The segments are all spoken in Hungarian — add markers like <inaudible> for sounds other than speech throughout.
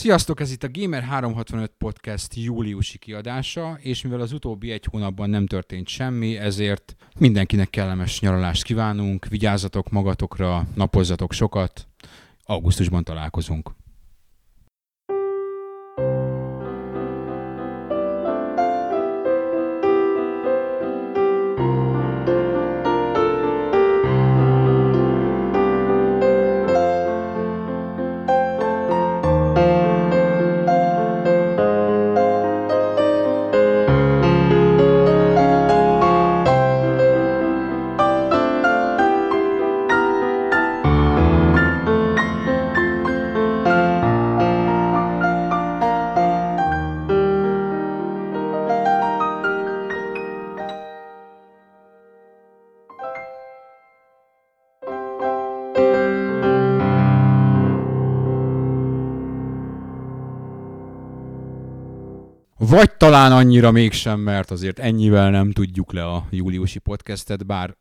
Sziasztok, ez itt a Gamer365 Podcast júliusi kiadása, és mivel az utóbbi egy hónapban nem történt semmi, ezért mindenkinek kellemes nyaralást kívánunk, vigyázzatok magatokra, napozzatok sokat, augusztusban találkozunk. Vagy talán annyira mégsem, mert azért ennyivel nem tudjuk le a júliusi podcastet, bár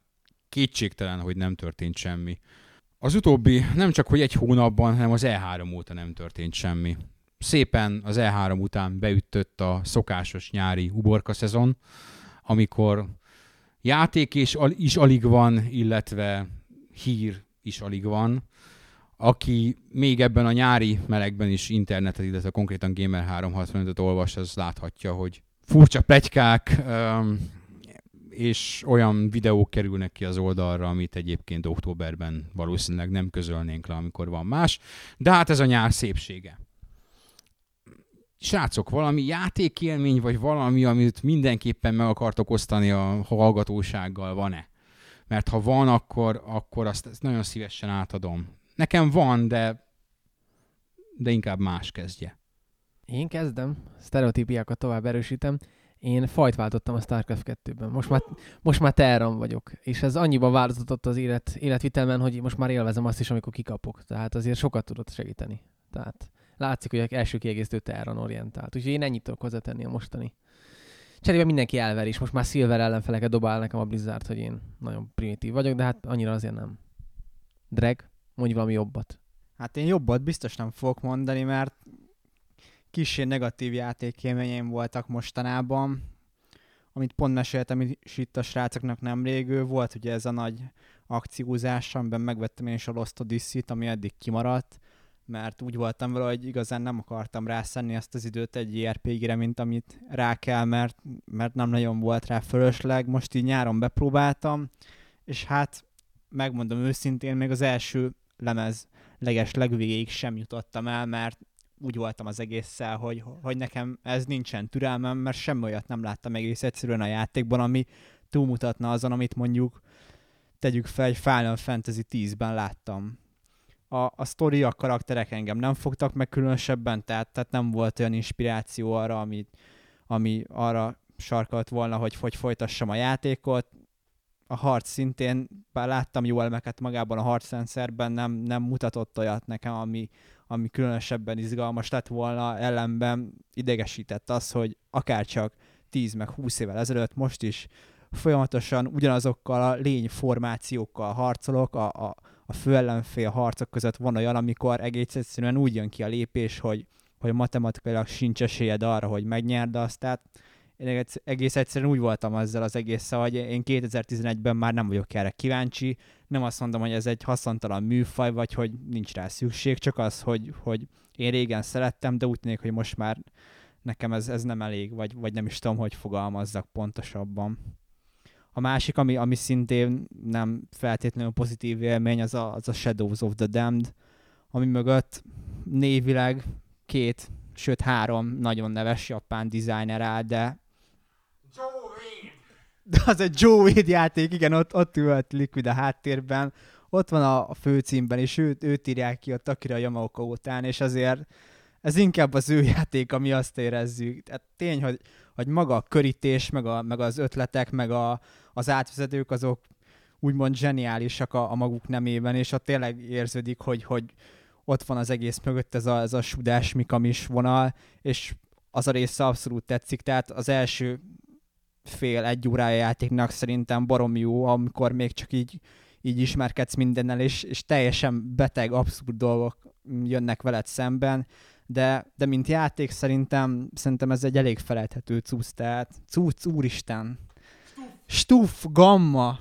kétségtelen, hogy nem történt semmi. Az utóbbi nem csak, hogy egy hónapban, hanem az E3 óta nem történt semmi. Szépen az E3 után beütött a szokásos nyári uborka szezon, amikor játék is, is alig van, illetve hír is alig van aki még ebben a nyári melegben is internetet, illetve konkrétan Gamer 365-öt olvas, az láthatja, hogy furcsa plegykák és olyan videók kerülnek ki az oldalra, amit egyébként októberben valószínűleg nem közölnénk le, amikor van más. De hát ez a nyár szépsége. Srácok, valami játékélmény, vagy valami, amit mindenképpen meg akartok osztani a hallgatósággal, van-e? Mert ha van, akkor, akkor azt, azt nagyon szívesen átadom. Nekem van, de, de inkább más kezdje. Én kezdem, sztereotípiákat tovább erősítem. Én fajt váltottam a StarCraft 2-ben. Most már, most már Terran vagyok. És ez annyiban változott az élet, életvitelmen, hogy most már élvezem azt is, amikor kikapok. Tehát azért sokat tudott segíteni. Tehát látszik, hogy első kiegészítő Terran orientált. Úgyhogy én ennyit tudok hozzátenni a mostani. Cserébe mindenki elver is. Most már Silver ellenfeleket dobál nekem a Blizzard, hogy én nagyon primitív vagyok, de hát annyira azért nem. Drag? Mondj valami jobbat. Hát én jobbat biztos nem fogok mondani, mert kicsi negatív játékélményeim voltak mostanában, amit pont meséltem is itt a srácoknak nemrég, volt ugye ez a nagy akciózás, amiben megvettem én is a Lost Odyssey-t, ami eddig kimaradt, mert úgy voltam vele, hogy igazán nem akartam rászenni ezt az időt egy RPG-re, mint amit rá kell, mert, mert nem nagyon volt rá fölösleg. Most így nyáron bepróbáltam, és hát megmondom őszintén, még az első lemez leges legvégéig sem jutottam el, mert úgy voltam az egésszel, hogy, hogy nekem ez nincsen türelmem, mert semmi olyat nem láttam egész egyszerűen a játékban, ami túlmutatna azon, amit mondjuk tegyük fel egy Final Fantasy 10-ben láttam. A, a sztori, a karakterek engem nem fogtak meg különösebben, tehát, tehát nem volt olyan inspiráció arra, ami, ami arra sarkalt volna, hogy hogy folytassam a játékot a harc szintén, bár láttam jó elemeket magában a harcrendszerben, nem, nem mutatott olyat nekem, ami, ami különösebben izgalmas lett volna, ellenben. Idegesített az, hogy akár csak 10 meg 20 évvel ezelőtt most is folyamatosan ugyanazokkal a lényformációkkal harcolok, a, a, a főellenfél harcok között van olyan, amikor egész egyszerűen úgy jön ki a lépés, hogy, hogy matematikailag sincs esélyed arra, hogy megnyerd azt, tehát én egész egyszerűen úgy voltam ezzel az egész, hogy én 2011-ben már nem vagyok erre kíváncsi, nem azt mondom, hogy ez egy haszontalan műfaj, vagy hogy nincs rá szükség, csak az, hogy, hogy én régen szerettem, de úgy tűnik, hogy most már nekem ez, ez nem elég, vagy, vagy nem is tudom, hogy fogalmazzak pontosabban. A másik, ami, ami szintén nem feltétlenül pozitív élmény, az a, az a Shadows of the Damned, ami mögött névileg két, sőt három nagyon neves japán designer áll, de de <laughs> az egy Joe Wade játék, igen, ott, ott ült Liquid a háttérben, ott van a, a főcímben, és őt, őt írják ki a Takira Yamaoka után, és azért ez inkább az ő <laughs> játék, ami azt érezzük. Tehát tény, hogy, hogy maga a körítés, meg, a, meg az ötletek, meg a, az átvezetők, azok úgymond zseniálisak a, a maguk nemében, és ott tényleg érződik, hogy, hogy ott van az egész mögött ez a, ez a sudás mikamis vonal, és az a része abszolút tetszik, tehát az első fél, egy órája játéknak szerintem barom jó, amikor még csak így, így ismerkedsz mindennel, és, és teljesen beteg, abszurd dolgok jönnek veled szemben. de, de mint játék szerintem, szerintem ez egy elég felejthető cucc, tehát cucc, úristen. Stuf, gamma.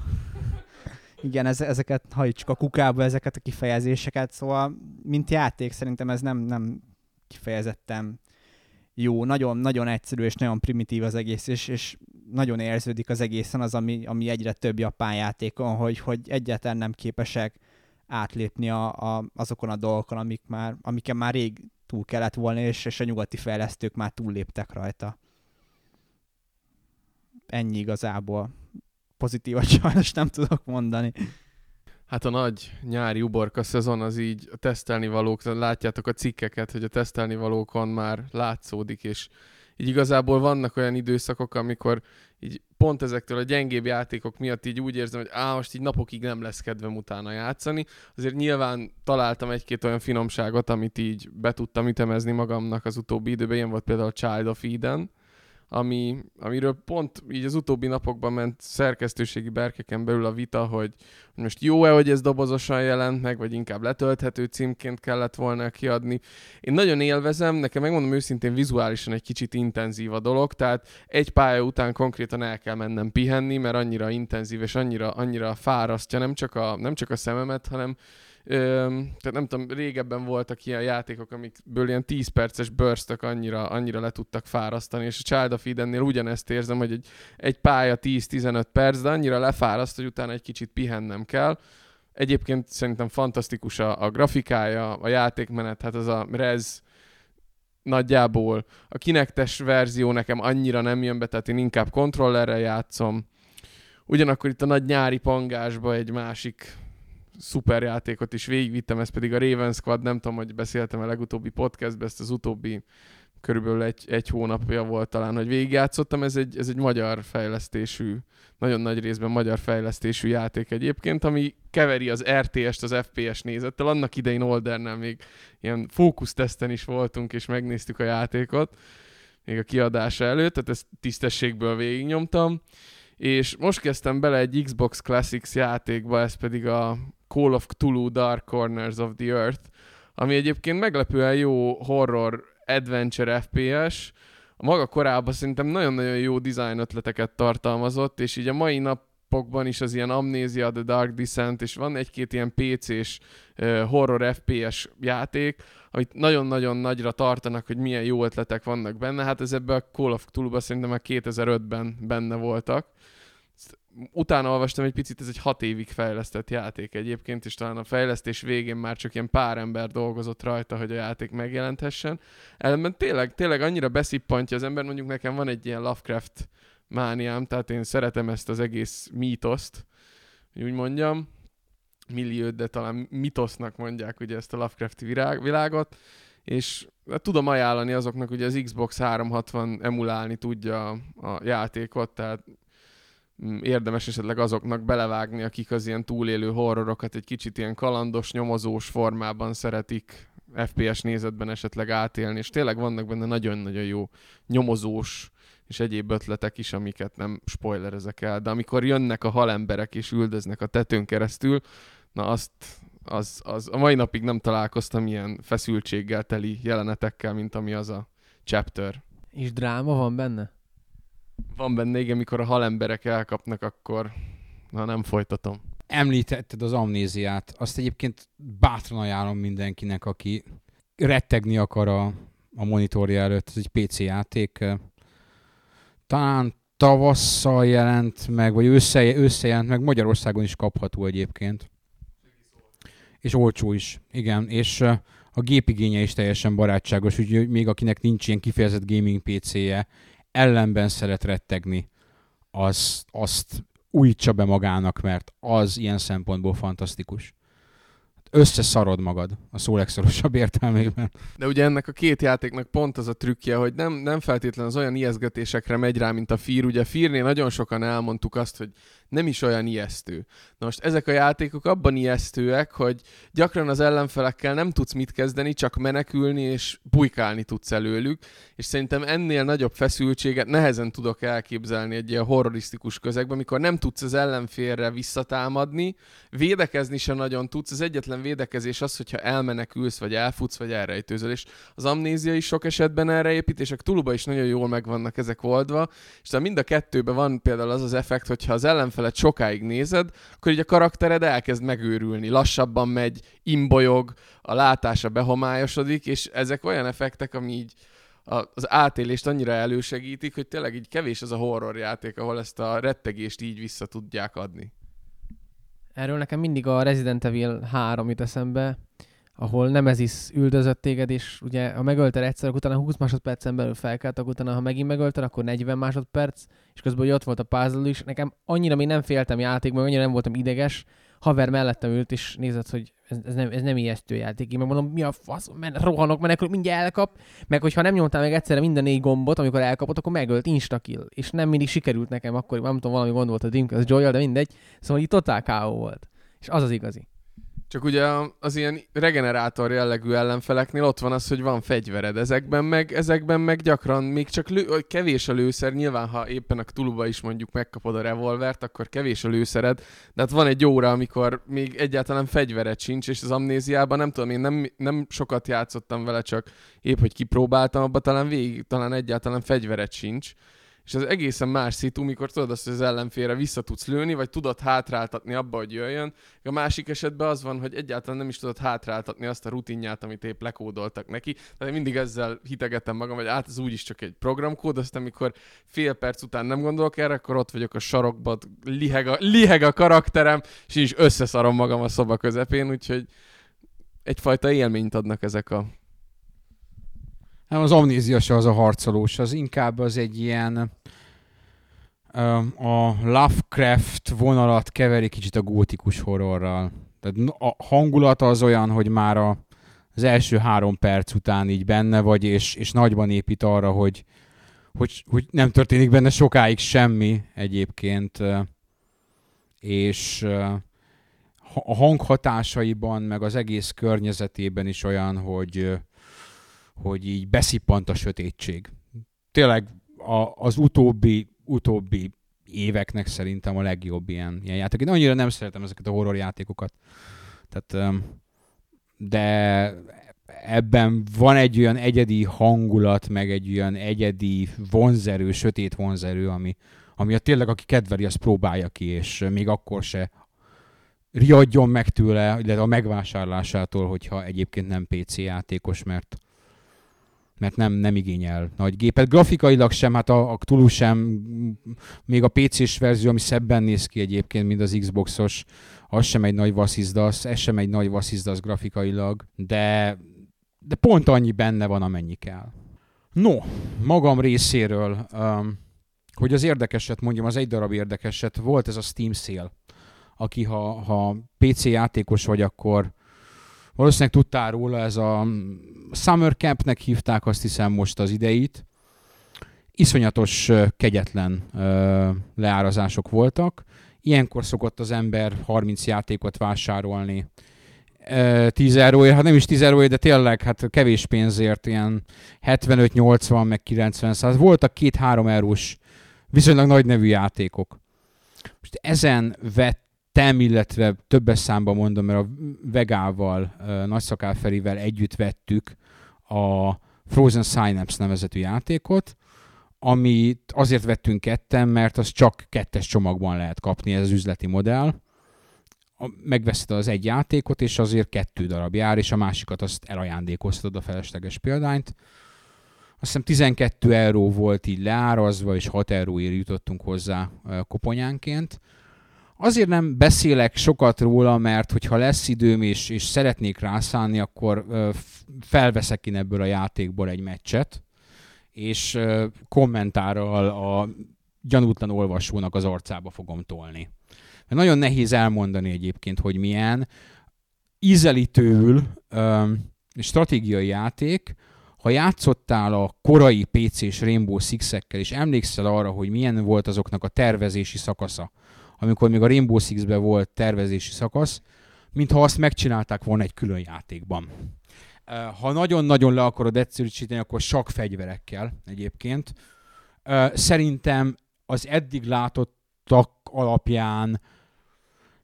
Igen, ez, ezeket hajtsuk a kukába, ezeket a kifejezéseket, szóval mint játék szerintem ez nem, nem kifejezetten jó, nagyon, nagyon egyszerű és nagyon primitív az egész, és, és nagyon érződik az egészen az, ami, ami egyre több japán játékon, hogy, hogy egyáltalán nem képesek átlépni a, a, azokon a dolgokon, amik már, amiken már rég túl kellett volna, és, és a nyugati fejlesztők már túlléptek rajta. Ennyi igazából. Pozitívat sajnos nem tudok mondani. Hát a nagy nyári uborka szezon az így a tesztelni valók, látjátok a cikkeket, hogy a tesztelni valókon már látszódik, és így igazából vannak olyan időszakok, amikor így pont ezektől a gyengébb játékok miatt így úgy érzem, hogy á, most így napokig nem lesz kedvem utána játszani. Azért nyilván találtam egy-két olyan finomságot, amit így be tudtam ütemezni magamnak az utóbbi időben. Ilyen volt például a Child of Eden, ami, amiről pont így az utóbbi napokban ment szerkesztőségi berkeken belül a vita, hogy most jó-e, hogy ez dobozosan jelent meg, vagy inkább letölthető címként kellett volna kiadni. Én nagyon élvezem, nekem megmondom őszintén vizuálisan egy kicsit intenzív a dolog, tehát egy pálya után konkrétan el kell mennem pihenni, mert annyira intenzív és annyira, annyira fárasztja nem csak a, nem csak a szememet, hanem tehát nem tudom, régebben voltak ilyen játékok, amikből ilyen 10 perces burstök annyira, annyira le tudtak fárasztani, és a Child of Eden-nél ugyanezt érzem, hogy egy, egy pálya 10-15 perc, de annyira lefáraszt, hogy utána egy kicsit pihennem kell. Egyébként szerintem fantasztikus a, a grafikája, a játékmenet, hát az a Rez nagyjából. A kinektes verzió nekem annyira nem jön be, tehát én inkább kontrollerrel játszom. Ugyanakkor itt a nagy nyári pangásba egy másik szuperjátékot is végigvittem, ez pedig a Raven Squad, nem tudom, hogy beszéltem a legutóbbi podcastben, ezt az utóbbi körülbelül egy, egy hónapja volt talán, hogy végigjátszottam, ez egy, ez egy magyar fejlesztésű, nagyon nagy részben magyar fejlesztésű játék egyébként, ami keveri az RTS-t az FPS nézettel. Annak idején Oldernel még ilyen fókuszteszten is voltunk, és megnéztük a játékot, még a kiadása előtt, tehát ezt tisztességből végignyomtam. És most kezdtem bele egy Xbox Classics játékba, ez pedig a Call of Cthulhu Dark Corners of the Earth, ami egyébként meglepően jó horror adventure FPS, a maga korában szerintem nagyon-nagyon jó design ötleteket tartalmazott, és így a mai napokban is az ilyen Amnesia, The Dark Descent, és van egy-két ilyen PC-s horror FPS játék, amit nagyon-nagyon nagyra tartanak, hogy milyen jó ötletek vannak benne. Hát ez ebben a Call of Cthulhu-ban szerintem már 2005-ben benne voltak utána olvastam egy picit, ez egy hat évig fejlesztett játék egyébként, és talán a fejlesztés végén már csak ilyen pár ember dolgozott rajta, hogy a játék megjelenthessen. Ellenben tényleg, tényleg annyira beszippantja az ember, mondjuk nekem van egy ilyen Lovecraft mániám, tehát én szeretem ezt az egész mítoszt, úgy mondjam, milliót, de talán mitosznak mondják ugye ezt a Lovecraft világot, és hát tudom ajánlani azoknak, hogy az Xbox 360 emulálni tudja a játékot, tehát érdemes esetleg azoknak belevágni, akik az ilyen túlélő horrorokat egy kicsit ilyen kalandos, nyomozós formában szeretik FPS nézetben esetleg átélni, és tényleg vannak benne nagyon-nagyon jó nyomozós és egyéb ötletek is, amiket nem spoilerezek el, de amikor jönnek a halemberek és üldöznek a tetőn keresztül, na azt, az, az, a mai napig nem találkoztam ilyen feszültséggel teli jelenetekkel, mint ami az a chapter. És dráma van benne? Van benne, igen, mikor a halemberek elkapnak, akkor na nem folytatom. Említetted az amnéziát. Azt egyébként bátran ajánlom mindenkinek, aki rettegni akar a, a monitorja előtt. Ez egy PC játék. Talán tavasszal jelent meg, vagy össze, összejelent meg, Magyarországon is kapható egyébként. És olcsó is, igen. És a gépigénye is teljesen barátságos, úgyhogy még akinek nincs ilyen kifejezett gaming PC-je, ellenben szeret rettegni, az, azt újítsa be magának, mert az ilyen szempontból fantasztikus. Összeszarod magad a szó legszorosabb értelmében. De ugye ennek a két játéknak pont az a trükkje, hogy nem, nem feltétlenül az olyan ijeszgetésekre megy rá, mint a Fear. Ugye Fearnél nagyon sokan elmondtuk azt, hogy nem is olyan ijesztő. Na most ezek a játékok abban ijesztőek, hogy gyakran az ellenfelekkel nem tudsz mit kezdeni, csak menekülni és bujkálni tudsz előlük, és szerintem ennél nagyobb feszültséget nehezen tudok elképzelni egy ilyen horrorisztikus közegben, amikor nem tudsz az ellenfélre visszatámadni, védekezni sem nagyon tudsz, az egyetlen védekezés az, hogyha elmenekülsz, vagy elfutsz, vagy elrejtőzöl, és az amnézia is sok esetben erre épít, és a tuluba is nagyon jól meg vannak ezek oldva, és mind a kettőben van például az az effekt, hogyha az ellenfelet sokáig nézed, akkor így a karaktered elkezd megőrülni, lassabban megy, imbolyog, a látása behomályosodik, és ezek olyan effektek, ami így az átélést annyira elősegítik, hogy tényleg így kevés az a horror játék, ahol ezt a rettegést így vissza tudják adni. Erről nekem mindig a Resident Evil 3 jut eszembe, ahol Nemezis üldözött téged, és ugye ha megölted egyszer, akkor utána 20 másodpercen belül felkelt, akkor utána ha megint megölted, akkor 40 másodperc, és közben hogy ott volt a puzzle is. Nekem annyira még nem féltem játékban, annyira nem voltam ideges, haver mellettem ült, és nézett, hogy ez, ez, nem, ez nem ijesztő játék. Én megmondom, mi a fasz, men, rohanok, menekülök, mindjárt elkap. Meg hogyha nem nyomtál meg egyszerre minden négy gombot, amikor elkapott, akkor megölt, instakill. És nem mindig sikerült nekem, akkor nem tudom, valami gond volt a Dreamcast joy de mindegy. Szóval itt totál K.O. volt. És az az igazi. Csak ugye az ilyen regenerátor jellegű ellenfeleknél ott van az, hogy van fegyvered. Ezekben meg, ezekben meg gyakran még csak lő, kevés a lőszer. Nyilván, ha éppen a tuluba is mondjuk megkapod a revolvert, akkor kevés a lőszered. De hát van egy óra, amikor még egyáltalán fegyvered sincs, és az amnéziában nem tudom, én nem, nem sokat játszottam vele, csak épp, hogy kipróbáltam, abban talán végig, talán egyáltalán fegyvered sincs és ez egészen más szitu, mikor tudod azt, hogy az ellenfélre vissza tudsz lőni, vagy tudod hátráltatni abba, hogy jöjjön. A másik esetben az van, hogy egyáltalán nem is tudod hátráltatni azt a rutinját, amit épp lekódoltak neki. Tehát mindig ezzel hitegetem magam, hogy át ez úgyis csak egy programkód, aztán amikor fél perc után nem gondolok erre, akkor ott vagyok a sarokban, liheg a, liheg a karakterem, és is összeszarom magam a szoba közepén, úgyhogy egyfajta élményt adnak ezek a nem, az amnézia se az a harcolós, az inkább az egy ilyen a Lovecraft vonalat keveri kicsit a gótikus horrorral. Tehát a hangulata az olyan, hogy már a, az első három perc után így benne vagy, és, és nagyban épít arra, hogy, hogy, hogy nem történik benne sokáig semmi egyébként, és a hanghatásaiban, meg az egész környezetében is olyan, hogy, hogy így beszippant a sötétség. Tényleg a, az utóbbi, utóbbi éveknek szerintem a legjobb ilyen, ilyen játék. Én annyira nem szeretem ezeket a horror játékokat. Tehát, de ebben van egy olyan egyedi hangulat, meg egy olyan egyedi vonzerő, sötét vonzerő, ami, ami a tényleg, aki kedveli, azt próbálja ki, és még akkor se riadjon meg tőle, illetve a megvásárlásától, hogyha egyébként nem PC játékos, mert mert nem, nem igényel nagy gépet. Grafikailag sem, hát a, a Cthulhu sem, még a PC-s verzió, ami szebben néz ki egyébként, mint az Xboxos, az sem egy nagy vasszizdasz, ez sem egy nagy vasszizdasz grafikailag, de, de pont annyi benne van, amennyi kell. No, magam részéről, um, hogy az érdekeset mondjam, az egy darab érdekeset, volt ez a Steam Sale, aki ha, ha PC játékos vagy, akkor valószínűleg tudtál róla, ez a Summer Campnek hívták azt hiszem most az ideit. Iszonyatos, kegyetlen leárazások voltak. Ilyenkor szokott az ember 30 játékot vásárolni 10 euróért, hát nem is 10 euróért, de tényleg hát kevés pénzért, ilyen 75-80, meg 90 száz. Voltak két-három eurós viszonylag nagy nevű játékok. Most ezen vett tem, illetve többes számban mondom, mert a Vegával, Nagyszakál Ferivel együtt vettük a Frozen Synapse nevezetű játékot, amit azért vettünk ketten, mert az csak kettes csomagban lehet kapni, ez az üzleti modell. Megveszed az egy játékot, és azért kettő darab jár, és a másikat azt elajándékoztatod a felesleges példányt. Azt hiszem 12 euró volt így leárazva, és 6 euróért jutottunk hozzá koponyánként. Azért nem beszélek sokat róla, mert hogyha lesz időm és, és szeretnék rászállni, akkor felveszek én ebből a játékból egy meccset, és kommentárral a gyanútlan olvasónak az arcába fogom tolni. Mert nagyon nehéz elmondani egyébként, hogy milyen. Ízelítőül stratégiai játék, ha játszottál a korai PC-s Rainbow Six-ekkel, és emlékszel arra, hogy milyen volt azoknak a tervezési szakasza, amikor még a Rainbow Six-be volt tervezési szakasz, mintha azt megcsinálták volna egy külön játékban. Ha nagyon-nagyon le akarod egyszerűsíteni, akkor sok fegyverekkel egyébként. Szerintem az eddig látottak alapján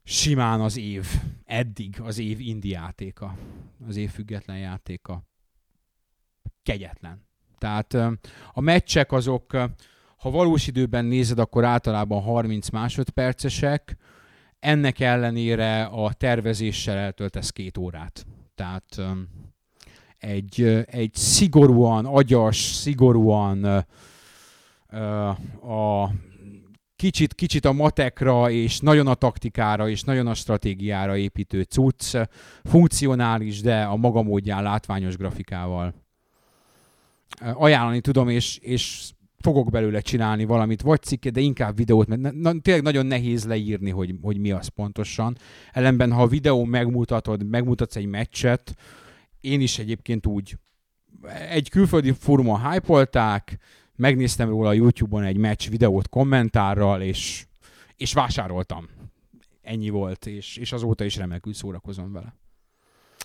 simán az év, eddig az év indi játéka, az év független játéka. Kegyetlen. Tehát a meccsek azok, ha valós időben nézed, akkor általában 30 másodpercesek, ennek ellenére a tervezéssel eltöltesz két órát. Tehát egy, egy szigorúan agyas, szigorúan a kicsit, kicsit a matekra, és nagyon a taktikára, és nagyon a stratégiára építő cucc, funkcionális, de a maga módján látványos grafikával. Ajánlani tudom, és, és fogok belőle csinálni valamit, vagy cikket, de inkább videót, mert na, tényleg nagyon nehéz leírni, hogy, hogy mi az pontosan. Ellenben, ha a videó megmutatod, megmutatsz egy meccset, én is egyébként úgy egy külföldi fórumon hype megnéztem róla a YouTube-on egy meccs videót kommentárral, és, és vásároltam. Ennyi volt, és, és azóta is remekül szórakozom vele.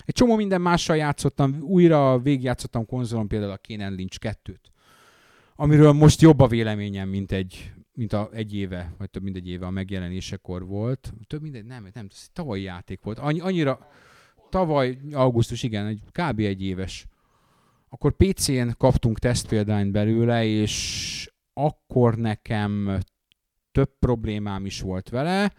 Egy csomó minden mással játszottam, újra végigjátszottam konzolon például a Kenen Lynch 2-t, amiről most jobb a véleményem, mint egy, mint a, egy éve, vagy több mint egy éve a megjelenésekor volt. Több mint egy, nem, nem, ez tavalyi játék volt. Annyi, annyira, tavaly, augusztus, igen, egy, kb. egy éves. Akkor PC-n kaptunk tesztpéldányt belőle, és akkor nekem több problémám is volt vele.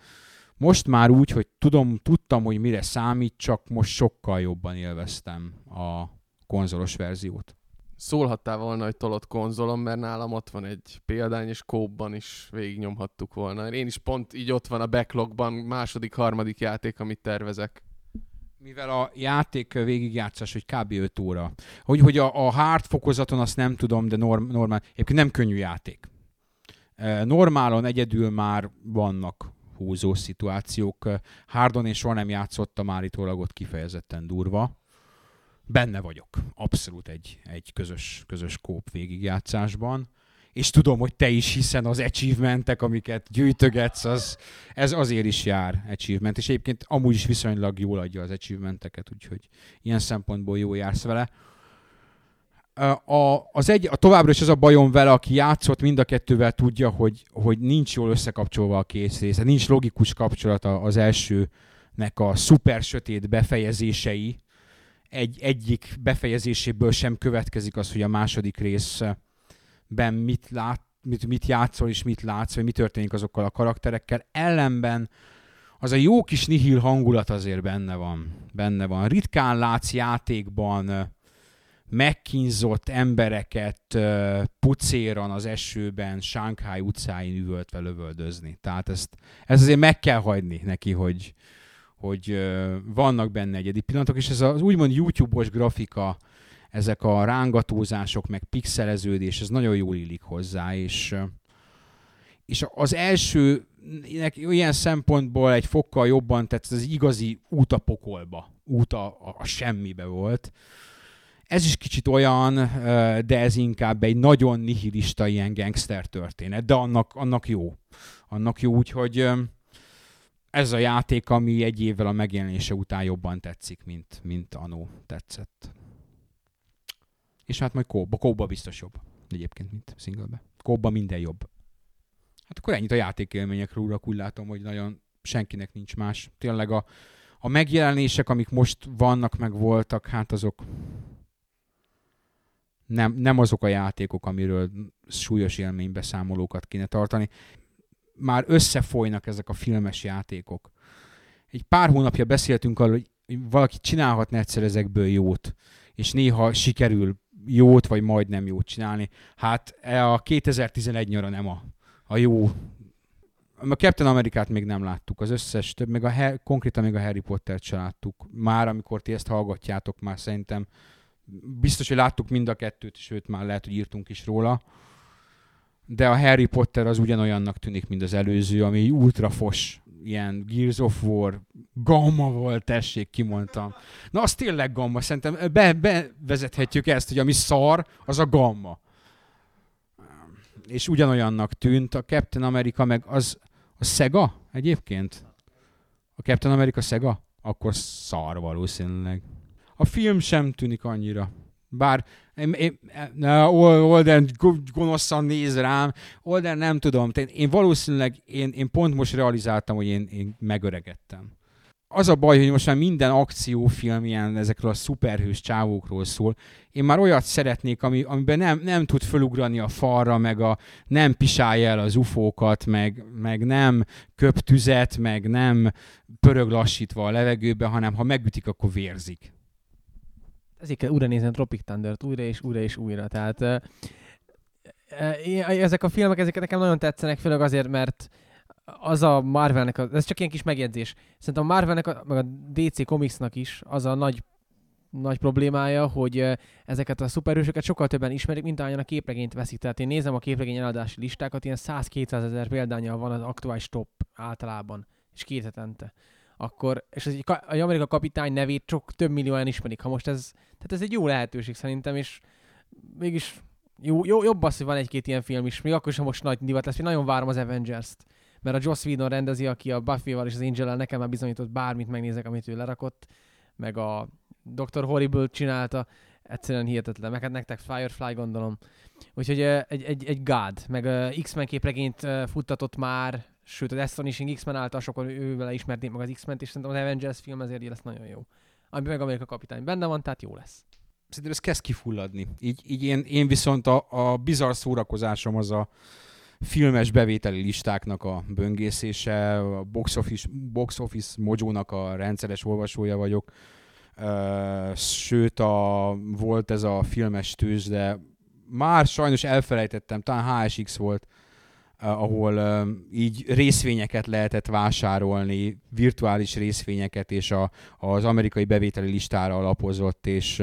Most már úgy, hogy tudom, tudtam, hogy mire számít, csak most sokkal jobban élveztem a konzolos verziót. Szólhattál volna, hogy tolott konzolom, mert nálam ott van egy példány, és kóbban is végignyomhattuk volna. Én is pont így ott van a backlogban, második, harmadik játék, amit tervezek mivel a játék végigjátszás, hogy kb. 5 óra. Hogy, hogy a, a hard fokozaton azt nem tudom, de norm, normál, egyébként nem könnyű játék. Normálon egyedül már vannak húzó szituációk. Hardon és soha nem játszottam állítólag ott kifejezetten durva. Benne vagyok. Abszolút egy, egy közös, közös kóp végigjátszásban és tudom, hogy te is hiszen az achievementek, amiket gyűjtögetsz, az, ez azért is jár achievement, és egyébként amúgy is viszonylag jól adja az achievementeket, úgyhogy ilyen szempontból jó jársz vele. A, az egy, a továbbra is az a bajom vele, aki játszott mind a kettővel tudja, hogy, hogy nincs jól összekapcsolva a két része, nincs logikus kapcsolata az elsőnek a szuper sötét befejezései, egy, egyik befejezéséből sem következik az, hogy a második rész ben mit lát, mit, mit játszol és mit látsz, vagy mi történik azokkal a karakterekkel. Ellenben az a jó kis nihil hangulat azért benne van. Benne van. Ritkán látsz játékban megkínzott embereket pucéran az esőben Shanghai utcáin üvöltve lövöldözni. Tehát ezt, ez azért meg kell hagyni neki, hogy, hogy vannak benne egyedi pillanatok, és ez az úgymond YouTube-os grafika, ezek a rángatózások, meg pixeleződés, ez nagyon jól illik hozzá, és, és az első ilyen szempontból egy fokkal jobban tetszett, az igazi út a pokolba, út a, a semmibe volt. Ez is kicsit olyan, de ez inkább egy nagyon nihilista ilyen gangster történet, de annak, annak jó. Annak jó, úgyhogy ez a játék, ami egy évvel a megjelenése után jobban tetszik, mint, mint Anó tetszett. És hát majd kóba. Kóba biztos jobb egyébként, mint singlebe. Kóba minden jobb. Hát akkor ennyit a játékélményekről, urak, úgy látom, hogy nagyon senkinek nincs más. Tényleg a, a megjelenések, amik most vannak, meg voltak, hát azok nem, nem azok a játékok, amiről súlyos élménybeszámolókat kéne tartani. Már összefolynak ezek a filmes játékok. Egy pár hónapja beszéltünk arról, hogy valaki csinálhatna egyszer ezekből jót, és néha sikerül jót, vagy majdnem jót csinálni. Hát e a 2011 nyara nem a, a jó. A Captain Amerikát még nem láttuk, az összes több, meg a, konkrétan még a Harry Pottert se láttuk. Már amikor ti ezt hallgatjátok, már szerintem biztos, hogy láttuk mind a kettőt, sőt már lehet, hogy írtunk is róla. De a Harry Potter az ugyanolyannak tűnik, mint az előző, ami ultra fos ilyen Gears of War gamma volt, tessék, kimondtam. Na, az tényleg gamma, szerintem be, bevezethetjük ezt, hogy ami szar, az a gamma. És ugyanolyannak tűnt, a Captain America meg az, A Sega egyébként? A Captain America Sega? Akkor szar valószínűleg. A film sem tűnik annyira. Bár én, én, Olden gonoszan néz rám, Olden nem tudom, én, én valószínűleg én, én pont most realizáltam, hogy én, én megöregedtem az a baj, hogy most már minden akciófilm ilyen ezekről a szuperhős csávókról szól. Én már olyat szeretnék, ami, amiben nem, nem tud fölugrani a falra, meg a, nem pisálja el az ufókat, meg, meg nem köp tüzet, meg nem pörög lassítva a levegőbe, hanem ha megütik, akkor vérzik. Ezért kell újra nézni a Tropic Thunder-t újra és újra és újra. Tehát ezek a filmek, ezek nekem nagyon tetszenek, főleg azért, mert az a Marvelnek, a, ez csak ilyen kis megjegyzés, szerintem a Marvelnek, a, meg a DC Comicsnak is az a nagy nagy problémája, hogy ezeket a szuperhősöket sokkal többen ismerik, mint ahogyan a képregényt veszik. Tehát én nézem a képregény eladási listákat, ilyen 100-200 ezer példányal van az aktuális top általában, és két hetente. Akkor, és az, a Amerika kapitány nevét csak több millióan ismerik. Ha most ez, tehát ez egy jó lehetőség szerintem, és mégis jó, jó, jobb az, hogy van egy-két ilyen film is, még akkor is, ha most nagy divat lesz, én nagyon várom az Avengers-t mert a Joss Whedon rendezi, aki a Buffy-val és az angel nekem már bizonyított bármit megnézek, amit ő lerakott, meg a Dr. Horrible csinálta, egyszerűen hihetetlen, meg hát nektek Firefly gondolom. Úgyhogy egy, egy, egy God, meg X-Men képregényt futtatott már, sőt az Astonishing X-Men által sokan ővele ismerték meg az X-Men-t, és szerintem az Avengers film ezért lesz nagyon jó. Ami meg Amerika kapitány benne van, tehát jó lesz. Szerintem ez kezd kifulladni. Így, így én, én viszont a, a bizarr szórakozásom az a, filmes bevételi listáknak a böngészése, a box office, box office mojónak a rendszeres olvasója vagyok, sőt a, volt ez a filmes tőz, de már sajnos elfelejtettem, talán HSX volt, ahol így részvényeket lehetett vásárolni, virtuális részvényeket, és a, az amerikai bevételi listára alapozott, és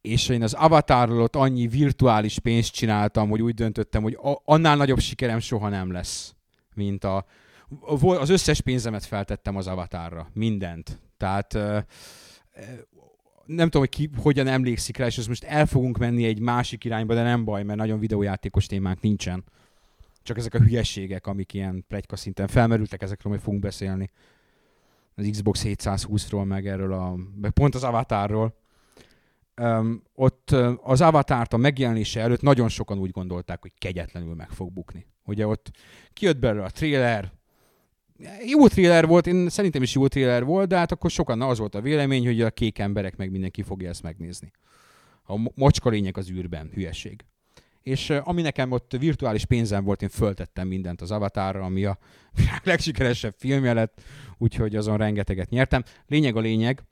és én az Avatarról ott annyi virtuális pénzt csináltam, hogy úgy döntöttem, hogy annál nagyobb sikerem soha nem lesz, mint a... Az összes pénzemet feltettem az Avatarra, mindent. Tehát nem tudom, hogy ki hogyan emlékszik rá, és ezt most el fogunk menni egy másik irányba, de nem baj, mert nagyon videójátékos témánk nincsen. Csak ezek a hülyességek, amik ilyen plegyka szinten felmerültek, ezekről majd fogunk beszélni. Az Xbox 720-ról, meg erről a... pont az Avatarról um, ott az Avatárt a megjelenése előtt nagyon sokan úgy gondolták, hogy kegyetlenül meg fog bukni. Ugye ott kijött belőle a trailer, jó trailer volt, én szerintem is jó trailer volt, de hát akkor sokan az volt a vélemény, hogy a kék emberek meg mindenki fogja ezt megnézni. A mocska lények az űrben, hülyeség. És ami nekem ott virtuális pénzem volt, én föltettem mindent az Avatarra, ami a világ legsikeresebb filmje lett, úgyhogy azon rengeteget nyertem. Lényeg a lényeg,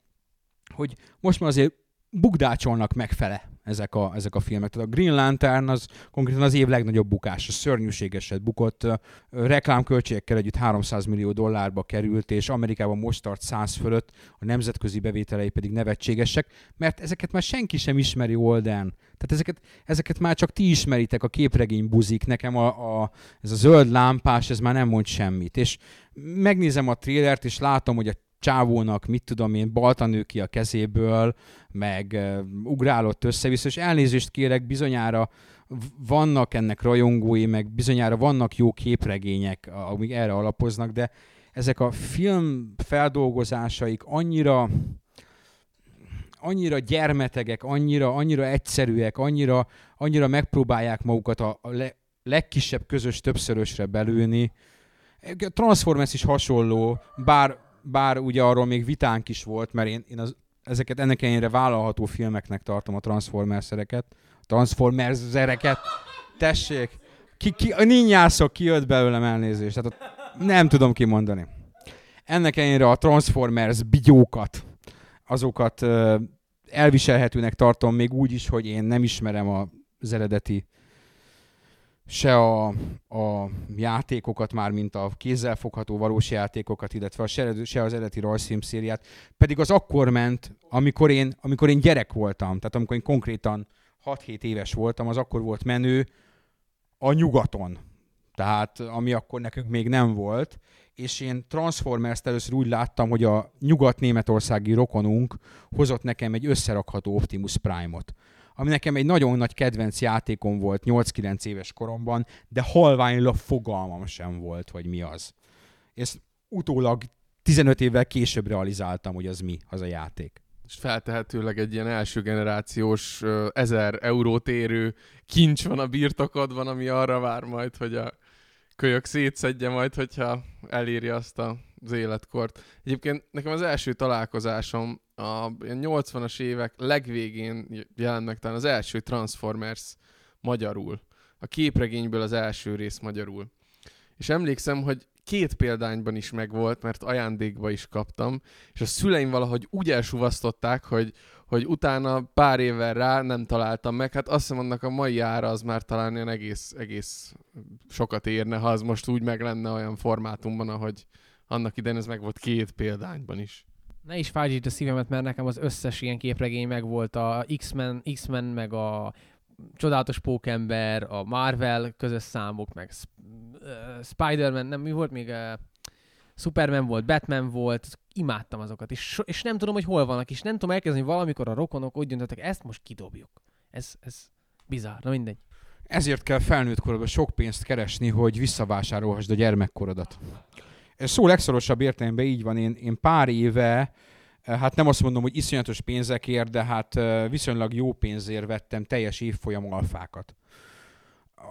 hogy most már azért bukdácsolnak megfele ezek a, ezek a filmek. Tehát a Green Lantern az konkrétan az év legnagyobb bukása, szörnyűségeset bukott, reklámköltségekkel együtt 300 millió dollárba került, és Amerikában most tart 100 fölött, a nemzetközi bevételei pedig nevetségesek, mert ezeket már senki sem ismeri Olden. Tehát ezeket, ezeket már csak ti ismeritek, a képregény buzik, nekem a, a, ez a zöld lámpás, ez már nem mond semmit. És megnézem a trélert, és látom, hogy a csávónak, mit tudom én, baltanő ki a kezéből, meg uh, ugrálott össze-vissza, és elnézést kérek, bizonyára vannak ennek rajongói, meg bizonyára vannak jó képregények, amik erre alapoznak, de ezek a film feldolgozásaik annyira annyira gyermetegek, annyira, annyira egyszerűek, annyira, annyira megpróbálják magukat a, a le, legkisebb közös többszörösre belőni. Transformers is hasonló, bár bár ugye arról még vitánk is volt, mert én, én az, ezeket ennek ellenére vállalható filmeknek tartom a Transformers-ereket. Transformers-ereket. Tessék! Ki, ki, a ninjászok kijött belőlem elnézést. Tehát nem tudom kimondani. Ennek ellenére a Transformers bigyókat, azokat elviselhetőnek tartom még úgy is, hogy én nem ismerem az eredeti se a, a játékokat már, mint a kézzelfogható valós játékokat, illetve a se, se az eredeti rajzfilm szériát, pedig az akkor ment, amikor én, amikor én gyerek voltam, tehát amikor én konkrétan 6-7 éves voltam, az akkor volt menő a nyugaton. Tehát ami akkor nekünk még nem volt, és én Transformers-t először úgy láttam, hogy a nyugat-németországi rokonunk hozott nekem egy összerakható Optimus Prime-ot ami nekem egy nagyon nagy kedvenc játékom volt 8-9 éves koromban, de halványlag fogalmam sem volt, hogy mi az. És utólag 15 évvel később realizáltam, hogy az mi, az a játék. És feltehetőleg egy ilyen első generációs ö, 1000 eurót érő kincs van a birtokodban, ami arra vár majd, hogy a kölyök szétszedje majd, hogyha eléri azt az életkort. Egyébként nekem az első találkozásom a ilyen 80-as évek legvégén jelent meg talán az első Transformers magyarul. A képregényből az első rész magyarul. És emlékszem, hogy két példányban is megvolt, mert ajándékba is kaptam, és a szüleim valahogy úgy elsuvasztották, hogy, hogy utána pár évvel rá nem találtam meg. Hát azt hiszem, annak a mai ára az már talán ilyen egész, egész sokat érne, ha az most úgy meg lenne olyan formátumban, ahogy annak idején ez meg volt két példányban is. Ne is fájtsd a szívemet, mert nekem az összes ilyen képregény megvolt, a X-Men, X-Men meg a Csodálatos Pókember, a Marvel közös számok, meg Sp- uh, Spider-Man, nem, mi volt még? Uh, Superman volt, Batman volt, imádtam azokat, és, so- és nem tudom, hogy hol vannak, és nem tudom elkezdeni, valamikor a rokonok úgy döntöttek, ezt most kidobjuk. Ez, ez bizarr, na mindegy. Ezért kell felnőtt korodban sok pénzt keresni, hogy visszavásárolhassd a gyermekkorodat. Szó legszorosabb értelemben így van. Én, én pár éve, eh, hát nem azt mondom, hogy iszonyatos pénzekért, de hát eh, viszonylag jó pénzért vettem teljes évfolyam alfákat.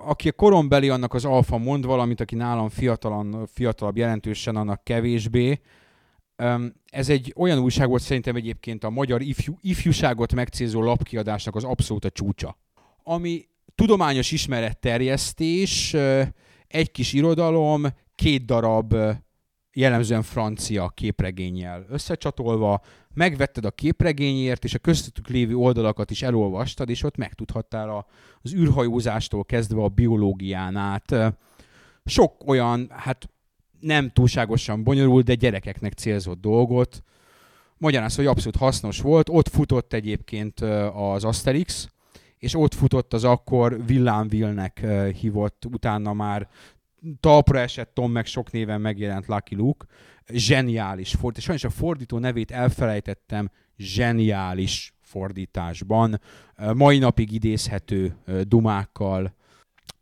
Aki a korombeli, annak az alfa mond valamit, aki nálam fiatalan, fiatalabb jelentősen, annak kevésbé. Ez egy olyan újság volt szerintem egyébként a magyar ifjú, ifjúságot megcélzó lapkiadásnak az abszolút a csúcsa. Ami tudományos ismeretterjesztés, ö, egy kis irodalom, két darab jellemzően francia képregényel összecsatolva, megvetted a képregényért, és a közöttük lévő oldalakat is elolvastad, és ott megtudhattál a, az űrhajózástól kezdve a biológián át. Sok olyan, hát nem túlságosan bonyolult, de gyerekeknek célzott dolgot. Magyarán az, hogy abszolút hasznos volt. Ott futott egyébként az Asterix, és ott futott az akkor Villámville-nek ö, hívott, utána már talpra esett Tom, meg sok néven megjelent Lucky Luke. Zseniális fordítás. Sajnos a fordító nevét elfelejtettem. Zseniális fordításban. Mai napig idézhető dumákkal.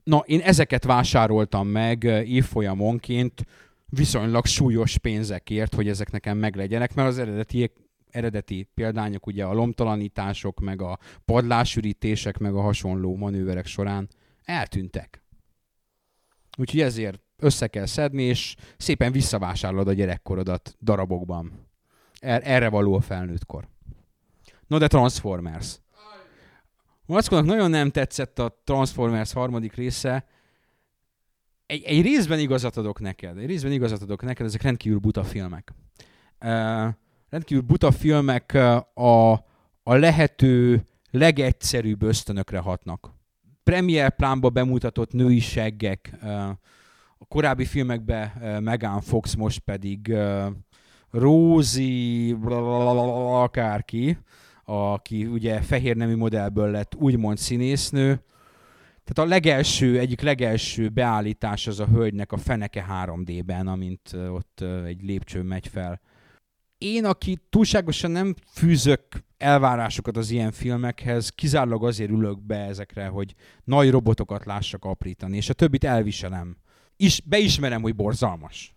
Na, én ezeket vásároltam meg évfolyamonként viszonylag súlyos pénzekért, hogy ezek nekem meglegyenek, mert az eredeti eredeti példányok, ugye a lomtalanítások, meg a padlásürítések, meg a hasonló manőverek során eltűntek. Úgyhogy ezért össze kell szedni, és szépen visszavásárolod a gyerekkorodat darabokban. Er- erre való a felnőttkor. No, de Transformers. Mackonak nagyon nem tetszett a Transformers harmadik része. Egy, egy részben igazat adok neked. Egy részben igazat adok neked, ezek rendkívül buta filmek. Uh, rendkívül buta filmek a, a lehető legegyszerűbb ösztönökre hatnak. Premier plánba bemutatott női seggek, a korábbi filmekben Megan Fox, most pedig blablabla, akárki, aki ugye fehér nemű modellből lett úgymond színésznő. Tehát a legelső, egyik legelső beállítás az a hölgynek a feneke 3D-ben, amint ott egy lépcső megy fel. Én, aki túlságosan nem fűzök elvárásokat az ilyen filmekhez, kizárólag azért ülök be ezekre, hogy nagy robotokat lássak aprítani, és a többit elviselem. Is, beismerem, hogy borzalmas.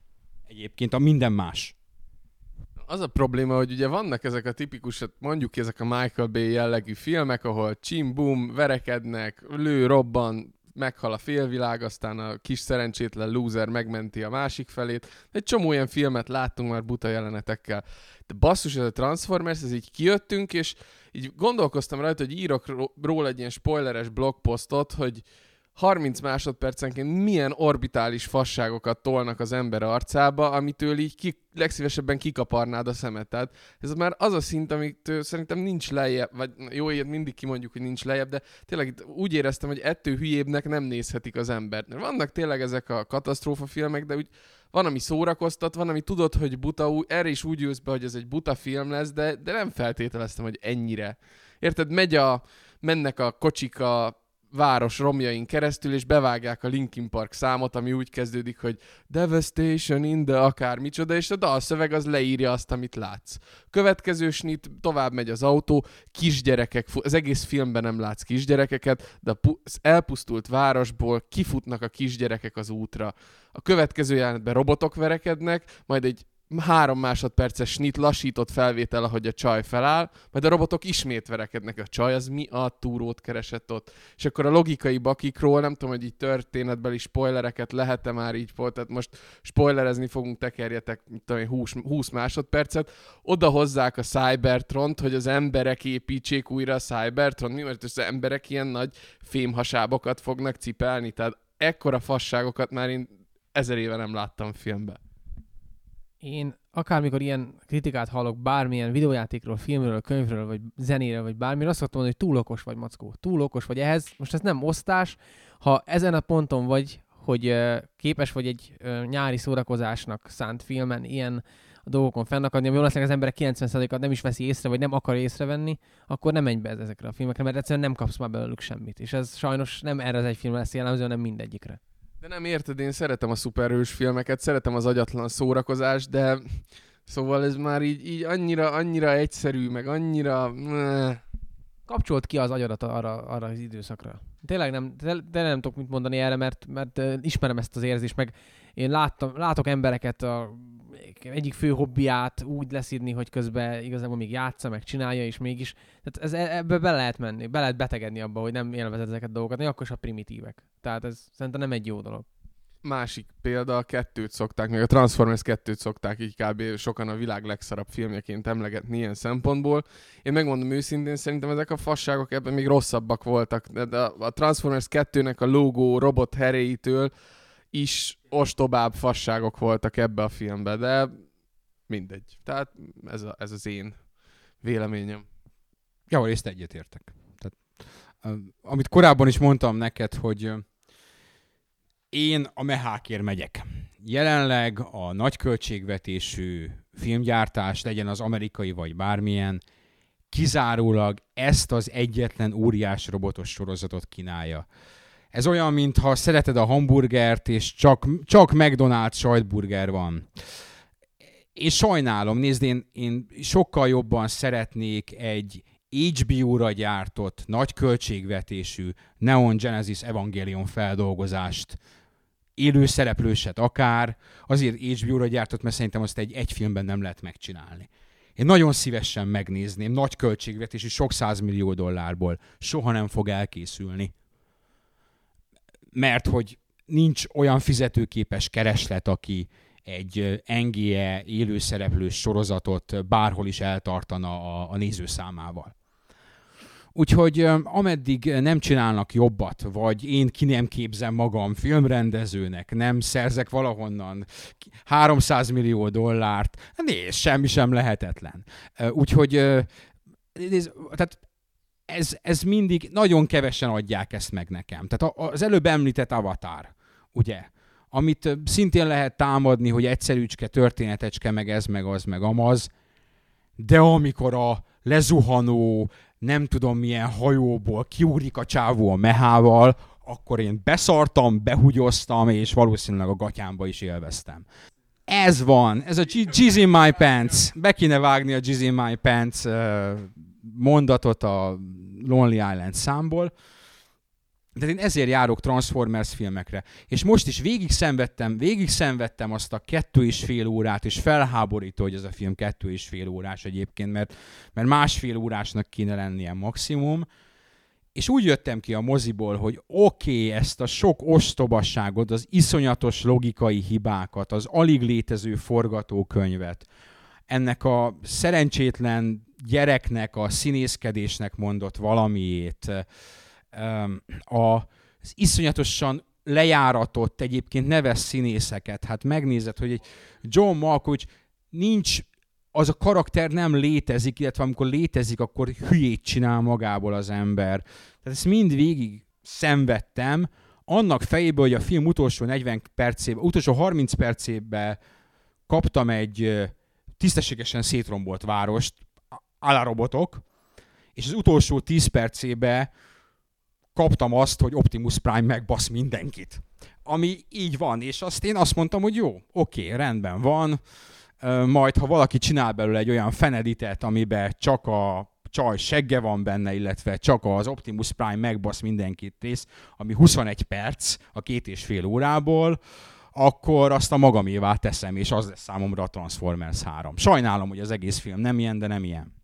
Egyébként a minden más. Az a probléma, hogy ugye vannak ezek a tipikus, hát mondjuk ezek a Michael Bay jellegű filmek, ahol csim-bum, verekednek, lő, robban, meghal a félvilág, aztán a kis szerencsétlen loser megmenti a másik felét. Egy csomó ilyen filmet láttunk már buta jelenetekkel. De basszus, ez a Transformers, ez így kijöttünk, és így gondolkoztam rajta, hogy írok ró- róla egy ilyen spoileres blogposztot, hogy 30 másodpercenként milyen orbitális fasságokat tolnak az ember arcába, amitől így ki, legszívesebben kikaparnád a szemet. Tehát ez már az a szint, amit szerintem nincs lejjebb, vagy jó, ilyet mindig kimondjuk, hogy nincs lejjebb, de tényleg itt úgy éreztem, hogy ettől hülyébbnek nem nézhetik az embert. Vannak tényleg ezek a katasztrófa filmek, de úgy van, ami szórakoztat, van, ami tudod, hogy buta, erre is úgy jössz be, hogy ez egy buta film lesz, de, de nem feltételeztem, hogy ennyire. Érted, megy a, mennek a kocsik a város romjain keresztül, és bevágják a Linkin Park számot, ami úgy kezdődik, hogy Devastation in the akár micsoda, és a dalszöveg az leírja azt, amit látsz. Következő snit, tovább megy az autó, kisgyerekek, az egész filmben nem látsz kisgyerekeket, de az elpusztult városból kifutnak a kisgyerekek az útra. A következő jelenetben robotok verekednek, majd egy három másodperces snit lassított felvétel, ahogy a csaj feláll, majd a robotok ismét verekednek. A csaj az mi a túrót keresett ott? És akkor a logikai bakikról, nem tudom, hogy így történetbeli spoilereket lehet-e már így, tehát most spoilerezni fogunk, tekerjetek, mit tudom 20, 20 másodpercet, oda hozzák a Cybertront, hogy az emberek építsék újra a Cybertron, mi mert az emberek ilyen nagy fémhasábokat fognak cipelni, tehát ekkora fasságokat már én ezer éve nem láttam filmben. Én akármikor ilyen kritikát hallok bármilyen videójátékról, filmről, könyvről, vagy zenéről, vagy bármiről, azt mondani, hogy túl okos vagy, Mackó. Túl okos vagy ehhez. Most ez nem osztás. Ha ezen a ponton vagy, hogy képes vagy egy nyári szórakozásnak szánt filmen ilyen dolgokon fennakadni, ami valószínűleg az emberek 90%-a nem is veszi észre, vagy nem akar észrevenni, akkor nem menj be ezekre a filmekre, mert egyszerűen nem kapsz már belőlük semmit. És ez sajnos nem erre az egy film lesz jellemző, hanem mindegyikre. De nem érted, én szeretem a szuperhős filmeket, szeretem az agyatlan szórakozást, de szóval ez már így, így annyira, annyira egyszerű, meg annyira... Kapcsolt ki az agyadat arra, arra az időszakra. Tényleg nem, de nem tudok mit mondani erre, mert, mert ismerem ezt az érzést, meg én láttam, látok embereket a egyik fő hobbiát úgy leszidni, hogy közben igazából még játsza, meg csinálja, és mégis. Tehát ez, ebbe be lehet menni, be lehet betegedni abba, hogy nem élvezed ezeket a dolgokat, még akkor is a primitívek. Tehát ez szerintem nem egy jó dolog. Másik példa, a kettőt szokták, még a Transformers kettőt szokták így kb. sokan a világ legszarabb filmjeként emlegetni ilyen szempontból. Én megmondom őszintén, szerintem ezek a fasságok ebben még rosszabbak voltak. De a Transformers 2-nek a logó robot heréitől is ostobább fasságok voltak ebbe a filmbe, de mindegy. Tehát ez, a, ez az én véleményem. Jó, részt egyetértek. Tehát, amit korábban is mondtam neked, hogy én a mehákért megyek. Jelenleg a nagyköltségvetésű filmgyártás, legyen az amerikai vagy bármilyen, kizárólag ezt az egyetlen óriás robotos sorozatot kínálja. Ez olyan, mintha szereted a hamburgert, és csak, csak McDonald's sajtburger van. És sajnálom, nézd, én, én sokkal jobban szeretnék egy HBO-ra gyártott, nagy költségvetésű Neon Genesis Evangelion feldolgozást, élő szereplőset akár, azért HBO-ra gyártott, mert szerintem azt egy, egy filmben nem lehet megcsinálni. Én nagyon szívesen megnézném, nagy költségvetésű, sok százmillió dollárból. Soha nem fog elkészülni mert hogy nincs olyan fizetőképes kereslet, aki egy NGE élőszereplős sorozatot bárhol is eltartana a, a nézőszámával. Úgyhogy ameddig nem csinálnak jobbat, vagy én ki nem képzem magam filmrendezőnek, nem szerzek valahonnan 300 millió dollárt, nézd, semmi sem lehetetlen. Úgyhogy nézd, tehát ez, ez mindig, nagyon kevesen adják ezt meg nekem. Tehát az előbb említett Avatar, ugye? Amit szintén lehet támadni, hogy egyszerűcske, történetecske, meg ez, meg az, meg amaz, de amikor a lezuhanó, nem tudom milyen hajóból kiúrik a csávó a mehával, akkor én beszartam, behugyoztam, és valószínűleg a gatyámba is élveztem. Ez van, ez a Jizz in my pants. Be kéne vágni a Jizz in my pants mondatot a Lonely Island számból, de én ezért járok Transformers filmekre. És most is végig szenvedtem, végig szenvedtem azt a kettő és fél órát, és felháborító, hogy ez a film kettő és fél órás egyébként, mert, mert másfél órásnak kéne lennie maximum. És úgy jöttem ki a moziból, hogy oké, okay, ezt a sok ostobasságot, az iszonyatos logikai hibákat, az alig létező forgatókönyvet, ennek a szerencsétlen gyereknek a színészkedésnek mondott valamiét, az iszonyatosan lejáratott egyébként neves színészeket, hát megnézed, hogy egy John Malkovich nincs, az a karakter nem létezik, illetve amikor létezik, akkor hülyét csinál magából az ember. Tehát ezt mind végig szenvedtem, annak fejéből, hogy a film utolsó 40 percében, utolsó 30 percében kaptam egy tisztességesen szétrombolt várost, robotok, és az utolsó 10 percébe kaptam azt, hogy Optimus Prime megbasz mindenkit. Ami így van, és azt én azt mondtam, hogy jó, oké, rendben van, majd ha valaki csinál belőle egy olyan feneditet, amiben csak a csaj segge van benne, illetve csak az Optimus Prime megbasz mindenkit rész, ami 21 perc a két és fél órából, akkor azt a magamévá teszem, és az lesz számomra a Transformers 3. Sajnálom, hogy az egész film nem ilyen, de nem ilyen.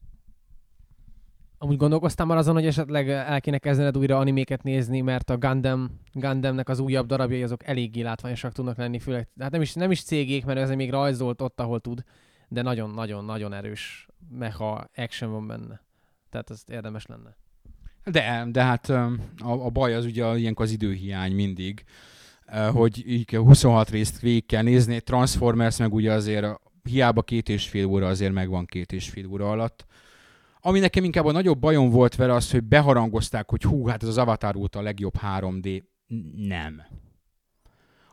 Amúgy gondolkoztam már azon, hogy esetleg el kéne kezdened újra animéket nézni, mert a Gundam, Gundamnek az újabb darabjai azok eléggé látványosak tudnak lenni, főleg, hát nem is, nem is cégék, mert ez még rajzolt ott, ahol tud, de nagyon-nagyon-nagyon erős mecha action van benne. Tehát ez érdemes lenne. De, de hát a, a baj az ugye ilyenkor az időhiány mindig, hogy így 26 részt végig kell nézni, Transformers meg ugye azért hiába két és fél óra azért megvan két és fél óra alatt, ami nekem inkább a nagyobb bajom volt vele az, hogy beharangozták, hogy hú, hát ez az Avatar óta a legjobb 3D. Nem.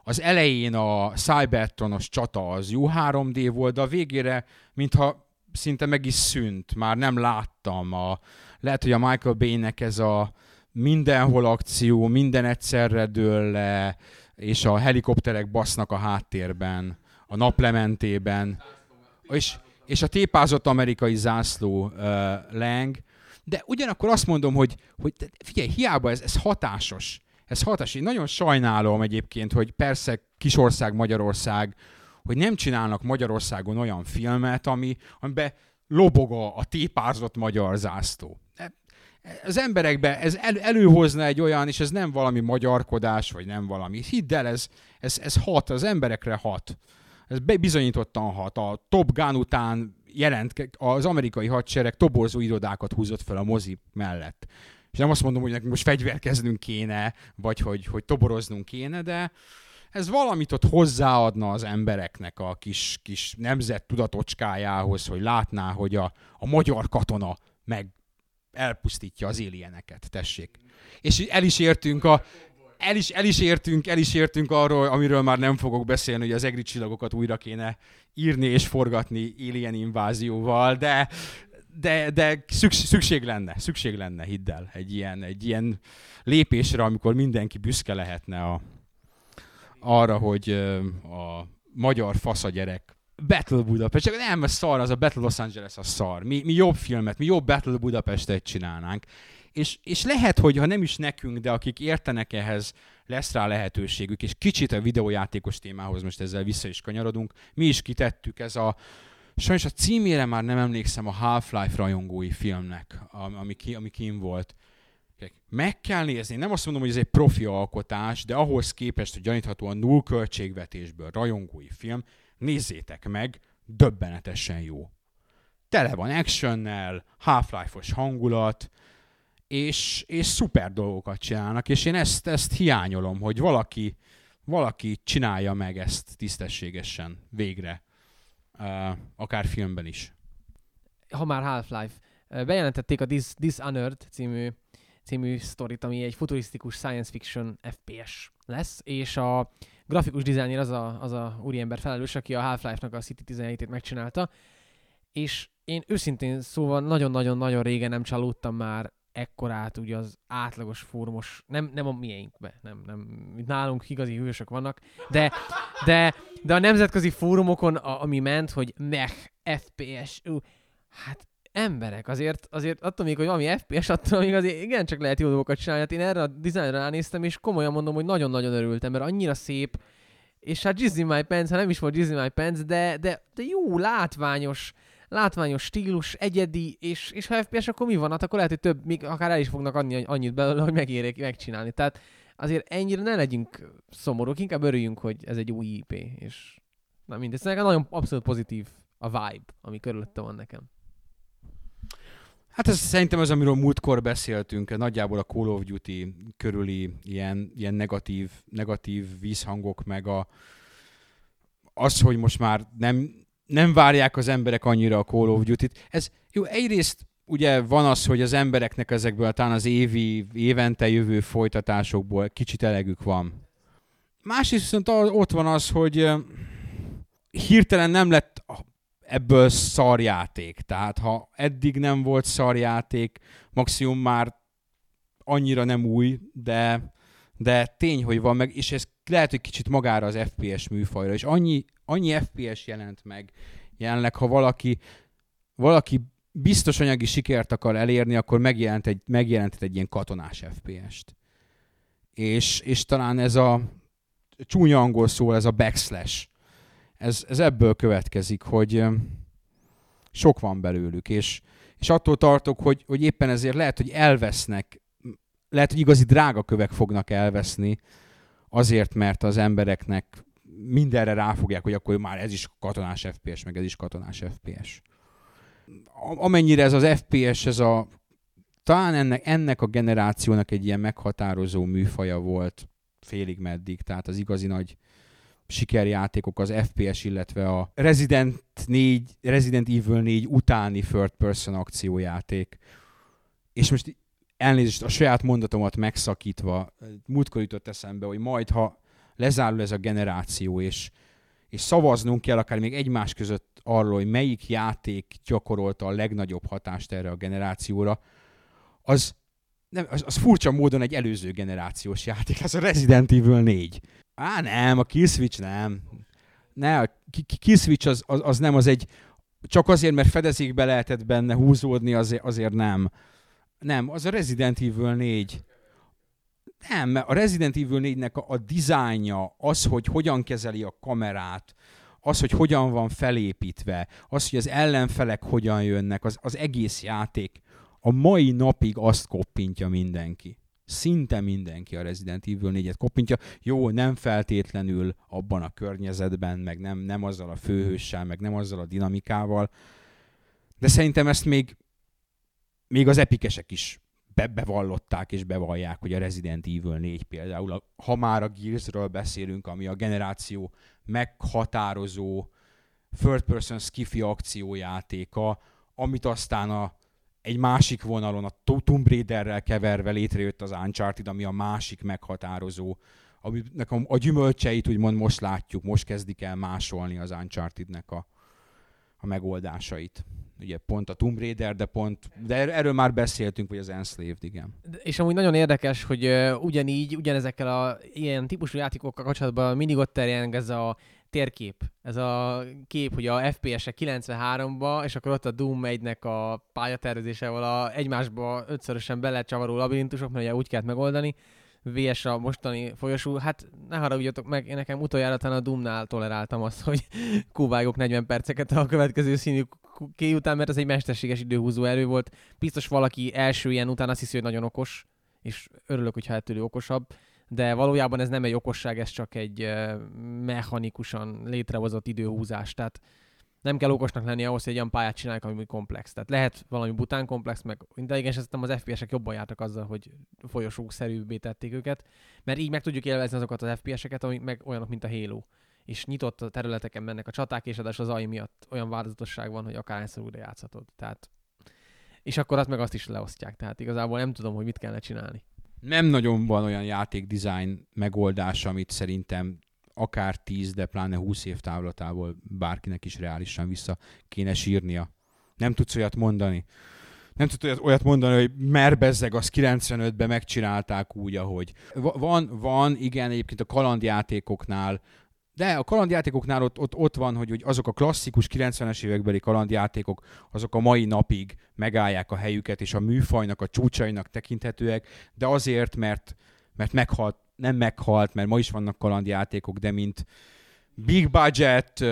Az elején a Cybertronos csata az jó 3D volt, de a végére, mintha szinte meg is szűnt, már nem láttam. A, lehet, hogy a Michael Bay-nek ez a mindenhol akció, minden egyszerre dől le, és a helikopterek basznak a háttérben, a naplementében. És, és a tépázott amerikai zászló uh, leng, de ugyanakkor azt mondom, hogy, hogy figyelj, hiába ez, ez hatásos. Ez hatásos. Én nagyon sajnálom egyébként, hogy persze kisország Magyarország, hogy nem csinálnak Magyarországon olyan filmet, ami, amiben lobog a, tépázott magyar zászló. Az emberekbe ez el, előhozna egy olyan, és ez nem valami magyarkodás, vagy nem valami. Hidd el, ez, ez, ez hat, az emberekre hat ez bizonyítottan hat. A Top Gun után jelent, az amerikai hadsereg toborzó irodákat húzott fel a mozi mellett. És nem azt mondom, hogy nekünk most fegyverkeznünk kéne, vagy hogy, hogy toboroznunk kéne, de ez valamit ott hozzáadna az embereknek a kis, kis nemzet tudatocskájához, hogy látná, hogy a, a magyar katona meg elpusztítja az élieneket, tessék. És el is értünk a, el is, el is értünk, el is értünk arról, amiről már nem fogok beszélni, hogy az egri csillagokat újra kéne írni és forgatni alien invázióval, de, de, de szükség, szükség lenne, szükség lenne, hidd el, egy ilyen, egy ilyen lépésre, amikor mindenki büszke lehetne a, arra, hogy a magyar fasza gyerek Battle Budapest, csak nem, ez szar, az a Battle Los Angeles a szar. Mi, mi jobb filmet, mi jobb Battle Budapestet csinálnánk és, és lehet, hogy ha nem is nekünk, de akik értenek ehhez, lesz rá lehetőségük, és kicsit a videójátékos témához most ezzel vissza is kanyarodunk. Mi is kitettük ez a, sajnos a címére már nem emlékszem a Half-Life rajongói filmnek, ami, ki, ami kim volt. Meg kell nézni, nem azt mondom, hogy ez egy profi alkotás, de ahhoz képest, hogy gyaníthatóan null költségvetésből rajongói film, nézzétek meg, döbbenetesen jó. Tele van actionnel, Half-Life-os hangulat, és, és szuper dolgokat csinálnak, és én ezt, ezt hiányolom, hogy valaki, valaki csinálja meg ezt tisztességesen végre, uh, akár filmben is. Ha már Half-Life. Bejelentették a This, Dishonored című, című sztorit, ami egy futurisztikus science fiction FPS lesz, és a grafikus dizájnért az a, az a úriember felelős, aki a Half-Life-nak a City 17-ét megcsinálta, és én őszintén szóval nagyon-nagyon-nagyon régen nem csalódtam már ekkorát ugye az átlagos fórumos, nem, nem a miénkbe, nem, nem, nálunk igazi hősök vannak, de, de, de a nemzetközi fórumokon, a, ami ment, hogy mech, FPS, ú, hát emberek, azért, azért attól még, hogy valami FPS, attól még azért igen, csak lehet jó dolgokat csinálni. Hát én erre a dizájnra ránéztem, és komolyan mondom, hogy nagyon-nagyon örültem, mert annyira szép, és hát Jizzy My Pants, ha nem is volt Jizzy My Pants, de, de, de jó, látványos, látványos stílus, egyedi, és, és ha FPS, akkor mi van? Hát akkor lehet, hogy több, még akár el is fognak adni annyit belőle, hogy megérjék megcsinálni. Tehát azért ennyire ne legyünk szomorúk, inkább örüljünk, hogy ez egy új IP, és na mindegy. Szóval nagyon abszolút pozitív a vibe, ami körülötte van nekem. Hát ez szerintem az, amiről múltkor beszéltünk, nagyjából a Call of Duty körüli ilyen, ilyen negatív, negatív vízhangok, meg a, az, hogy most már nem, nem várják az emberek annyira a Call of Duty-t. Ez jó, egyrészt ugye van az, hogy az embereknek ezekből talán az évi, évente jövő folytatásokból kicsit elegük van. Másrészt viszont ott van az, hogy hirtelen nem lett ebből szarjáték. Tehát ha eddig nem volt szarjáték, maximum már annyira nem új, de, de tény, hogy van meg, és ez lehet, hogy kicsit magára az FPS műfajra, és annyi, annyi FPS jelent meg jelenleg, ha valaki, valaki biztos anyagi sikert akar elérni, akkor megjelent egy, megjelentett egy ilyen katonás FPS-t. És, és talán ez a csúnya angol szó, ez a backslash, ez, ez ebből következik, hogy sok van belőlük, és, és attól tartok, hogy, hogy éppen ezért lehet, hogy elvesznek, lehet, hogy igazi drága kövek fognak elveszni, azért, mert az embereknek mindenre ráfogják, hogy akkor már ez is katonás FPS, meg ez is katonás FPS. Amennyire ez az FPS, ez a talán ennek, ennek a generációnak egy ilyen meghatározó műfaja volt félig meddig, tehát az igazi nagy sikerjátékok az FPS, illetve a Resident, 4, Resident Evil 4 utáni third person akciójáték. És most elnézést a saját mondatomat megszakítva, múltkor jutott eszembe, hogy majd, ha lezárul ez a generáció, és, és szavaznunk kell akár még egymás között arról, hogy melyik játék gyakorolta a legnagyobb hatást erre a generációra, az, nem, az, az furcsa módon egy előző generációs játék, ez a Resident Evil 4. Á, nem, a Killswitch nem. Ne, a Killswitch az, az, az nem, az egy, csak azért, mert fedezékbe lehetett benne húzódni, azért, azért nem. Nem, az a Resident Evil 4. Nem, a Resident Evil 4-nek a, a dizájnja, az, hogy hogyan kezeli a kamerát, az, hogy hogyan van felépítve, az, hogy az ellenfelek hogyan jönnek, az, az egész játék a mai napig azt koppintja mindenki. Szinte mindenki a Resident Evil 4-et koppintja. Jó, nem feltétlenül abban a környezetben, meg nem, nem azzal a főhőssel, meg nem azzal a dinamikával, de szerintem ezt még, még az epikesek is be, bevallották és bevallják, hogy a Resident Evil 4 például, ha már a Gearsről beszélünk, ami a generáció meghatározó third person skiffy akciójátéka, amit aztán a egy másik vonalon, a Tomb Raiderrel keverve létrejött az Uncharted, ami a másik meghatározó, aminek a, a gyümölcseit úgymond most látjuk, most kezdik el másolni az Uncharted-nek a, a megoldásait. Ugye pont a Tomb Raider, de pont, de er-, erről már beszéltünk, vagy az Enslaved, igen. És amúgy nagyon érdekes, hogy ugyanígy, ugyanezekkel a ilyen típusú játékokkal kapcsolatban mindig ott terjeng ez a térkép. Ez a kép, hogy a FPS-e 93-ba, és akkor ott a Doom 1-nek a pályatervezése, ahol a egymásba ötszörösen belecsavaró labirintusok, mert ugye úgy kellett megoldani, VS a mostani folyosó, hát ne haragudjatok meg, én nekem utoljára a Doomnál toleráltam azt, hogy <laughs> kúvágok 40 perceket a következő színű ké után, mert ez egy mesterséges időhúzó erő volt. Biztos valaki első ilyen után azt hiszi, hogy nagyon okos, és örülök, hogyha ettől okosabb de valójában ez nem egy okosság, ez csak egy mechanikusan létrehozott időhúzás. Tehát nem kell okosnak lenni ahhoz, hogy egy olyan pályát csinálják, ami komplex. Tehát lehet valami bután komplex, meg intelligens, nem az FPS-ek jobban jártak azzal, hogy folyosószerűbbé tették őket, mert így meg tudjuk élvezni azokat az FPS-eket, amik meg olyanok, mint a Halo. És nyitott a területeken mennek a csaták, és az AI miatt olyan változatosság van, hogy akárhányszor újra játszhatod. Tehát és akkor azt meg azt is leosztják. Tehát igazából nem tudom, hogy mit kellene csinálni nem nagyon van olyan játékdesign megoldás, amit szerintem akár 10, de pláne 20 év távlatából bárkinek is reálisan vissza kéne sírnia. Nem tudsz olyat mondani. Nem tudsz olyat, mondani, hogy merbezzeg, az 95-ben megcsinálták úgy, ahogy. Van, van, igen, egyébként a kalandjátékoknál de a kalandjátékoknál ott, ott, ott van, hogy, hogy azok a klasszikus 90-es évekbeli kalandjátékok, azok a mai napig megállják a helyüket, és a műfajnak, a csúcsainak tekinthetőek, de azért, mert, mert meghalt, nem meghalt, mert ma is vannak kalandjátékok, de mint big budget,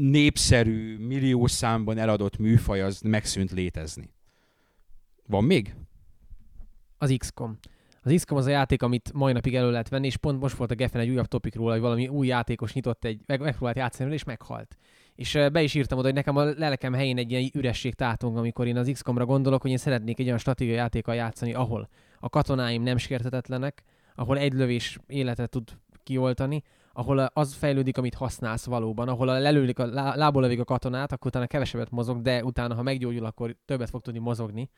népszerű, millió számban eladott műfaj, az megszűnt létezni. Van még? Az XCOM. Az XCOM az a játék, amit mai napig elő lehet venni, és pont most volt a Geffen egy újabb topik róla, hogy valami új játékos nyitott egy, meg, megpróbált játszani és meghalt. És be is írtam oda, hogy nekem a lelkem helyén egy ilyen üresség tátong, amikor én az XCOM-ra gondolok, hogy én szeretnék egy olyan stratégiai játékkal játszani, ahol a katonáim nem sértetetlenek, ahol egy lövés életet tud kioltani, ahol az fejlődik, amit használsz valóban, ahol lelődik a lából lövik a katonát, akkor utána kevesebbet mozog, de utána, ha meggyógyul, akkor többet fog tudni mozogni.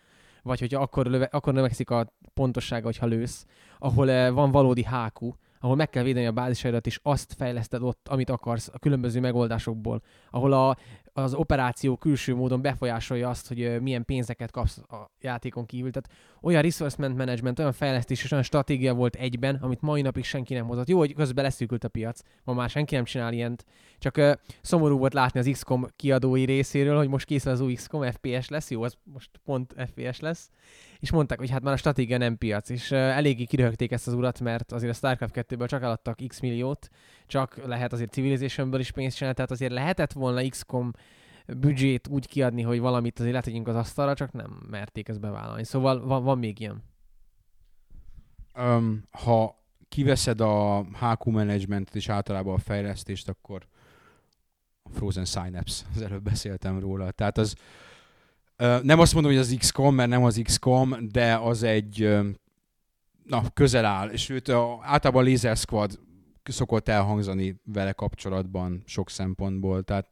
Vagy hogyha akkor, löve, akkor növekszik a pontossága, hogyha lősz, ahol eh, van valódi hákú, ahol meg kell védeni a bázisaidat, és azt fejleszted ott, amit akarsz a különböző megoldásokból, ahol a, az operáció külső módon befolyásolja azt, hogy milyen pénzeket kapsz a játékon kívül. Tehát olyan resource management, olyan fejlesztés és olyan stratégia volt egyben, amit mai napig senki nem hozott. Jó, hogy közben leszűkült a piac, ma már senki nem csinál ilyent. Csak ö, szomorú volt látni az XCOM kiadói részéről, hogy most készül az új XCOM, FPS lesz, jó, az most pont FPS lesz és mondták, hogy hát már a stratégia nem piac, és eléggé kiröhögték ezt az urat, mert azért a StarCraft 2-ből csak eladtak x milliót, csak lehet azért Civilizationből is pénzt csinálni, tehát azért lehetett volna XCOM büdzsét úgy kiadni, hogy valamit azért letegyünk az asztalra, csak nem merték ezt bevállalni. Szóval van, van még ilyen. Um, ha kiveszed a HQ managementet és általában a fejlesztést, akkor a Frozen Synapse, az előbb beszéltem róla. Tehát az, nem azt mondom, hogy az XCOM, mert nem az XCOM, de az egy na, közel áll, és őt általában a Laser Squad szokott elhangzani vele kapcsolatban sok szempontból, tehát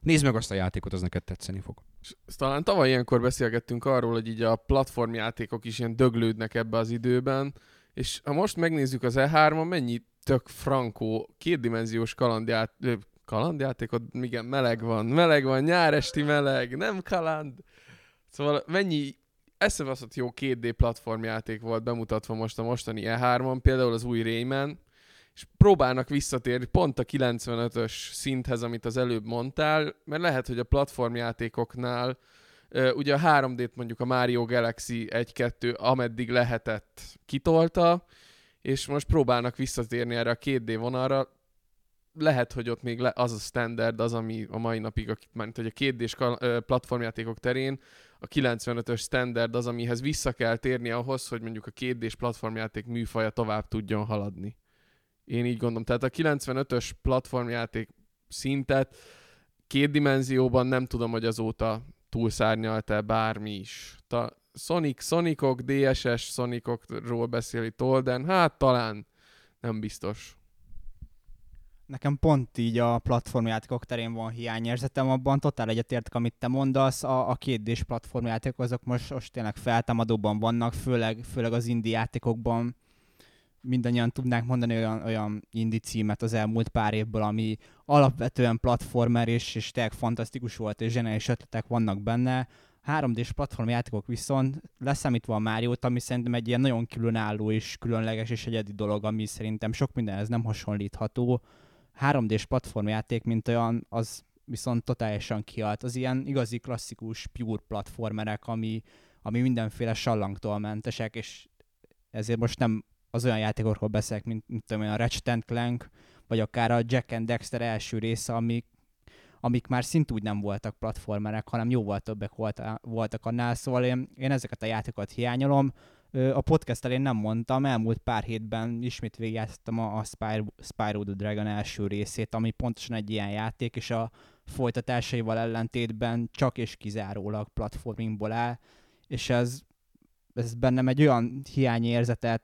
nézd meg azt a játékot, az neked tetszeni fog. És talán tavaly ilyenkor beszélgettünk arról, hogy így a platformjátékok is ilyen döglődnek ebbe az időben, és ha most megnézzük az E3-on, mennyi tök frankó, kétdimenziós kalandját, kalandjátékot, igen, meleg van, meleg van, nyáresti meleg, nem kaland. Szóval mennyi eszevaszott jó 2D platformjáték volt bemutatva most a mostani E3-on, például az új Rayman, és próbálnak visszatérni pont a 95-ös szinthez, amit az előbb mondtál, mert lehet, hogy a platformjátékoknál ugye a 3D-t mondjuk a Mario Galaxy 1-2 ameddig lehetett kitolta, és most próbálnak visszatérni erre a 2D vonalra, lehet, hogy ott még le, az a standard, az, ami a mai napig, mert hogy a 2D platformjátékok terén a 95-ös standard az, amihez vissza kell térni ahhoz, hogy mondjuk a 2D platformjáték műfaja tovább tudjon haladni. Én így gondolom. Tehát a 95-ös platformjáték szintet két dimenzióban nem tudom, hogy azóta túlszárnyalt-e bármi is. Ta Sonic, Sonicok, DSS Sonicokról beszél itt Olden, hát talán nem biztos. Nekem pont így a platformjátékok terén van hiányérzetem, abban totál egyetértek, amit te mondasz, a, a kétdés platformjátékok azok most, most tényleg feltámadóban vannak, főleg, főleg az indie játékokban mindannyian tudnánk mondani olyan, olyan indie címet az elmúlt pár évből, ami alapvetően platformer, és, és tényleg fantasztikus volt, és zseniális ötletek vannak benne. 3D-s platformjátékok viszont leszámítva a mario ami szerintem egy ilyen nagyon különálló és különleges és egyedi dolog, ami szerintem sok mindenhez nem hasonlítható. 3D-s platformjáték, mint olyan, az viszont totálisan kialt. Az ilyen igazi klasszikus pure platformerek, ami, ami mindenféle sallangtól mentesek, és ezért most nem az olyan játékokról beszélek, mint, mint tudom, a Ratchet Clank, vagy akár a Jack and Dexter első része, amik, amik már szintúgy nem voltak platformerek, hanem jóval többek volt, voltak annál, szóval én, én ezeket a játékokat hiányolom. A podcast elén nem mondtam, elmúlt pár hétben ismét végigjátszottam a, a Spyro, Spyro the Dragon első részét, ami pontosan egy ilyen játék, és a folytatásaival ellentétben csak és kizárólag platformingból áll, és ez, ez bennem egy olyan hiányérzetet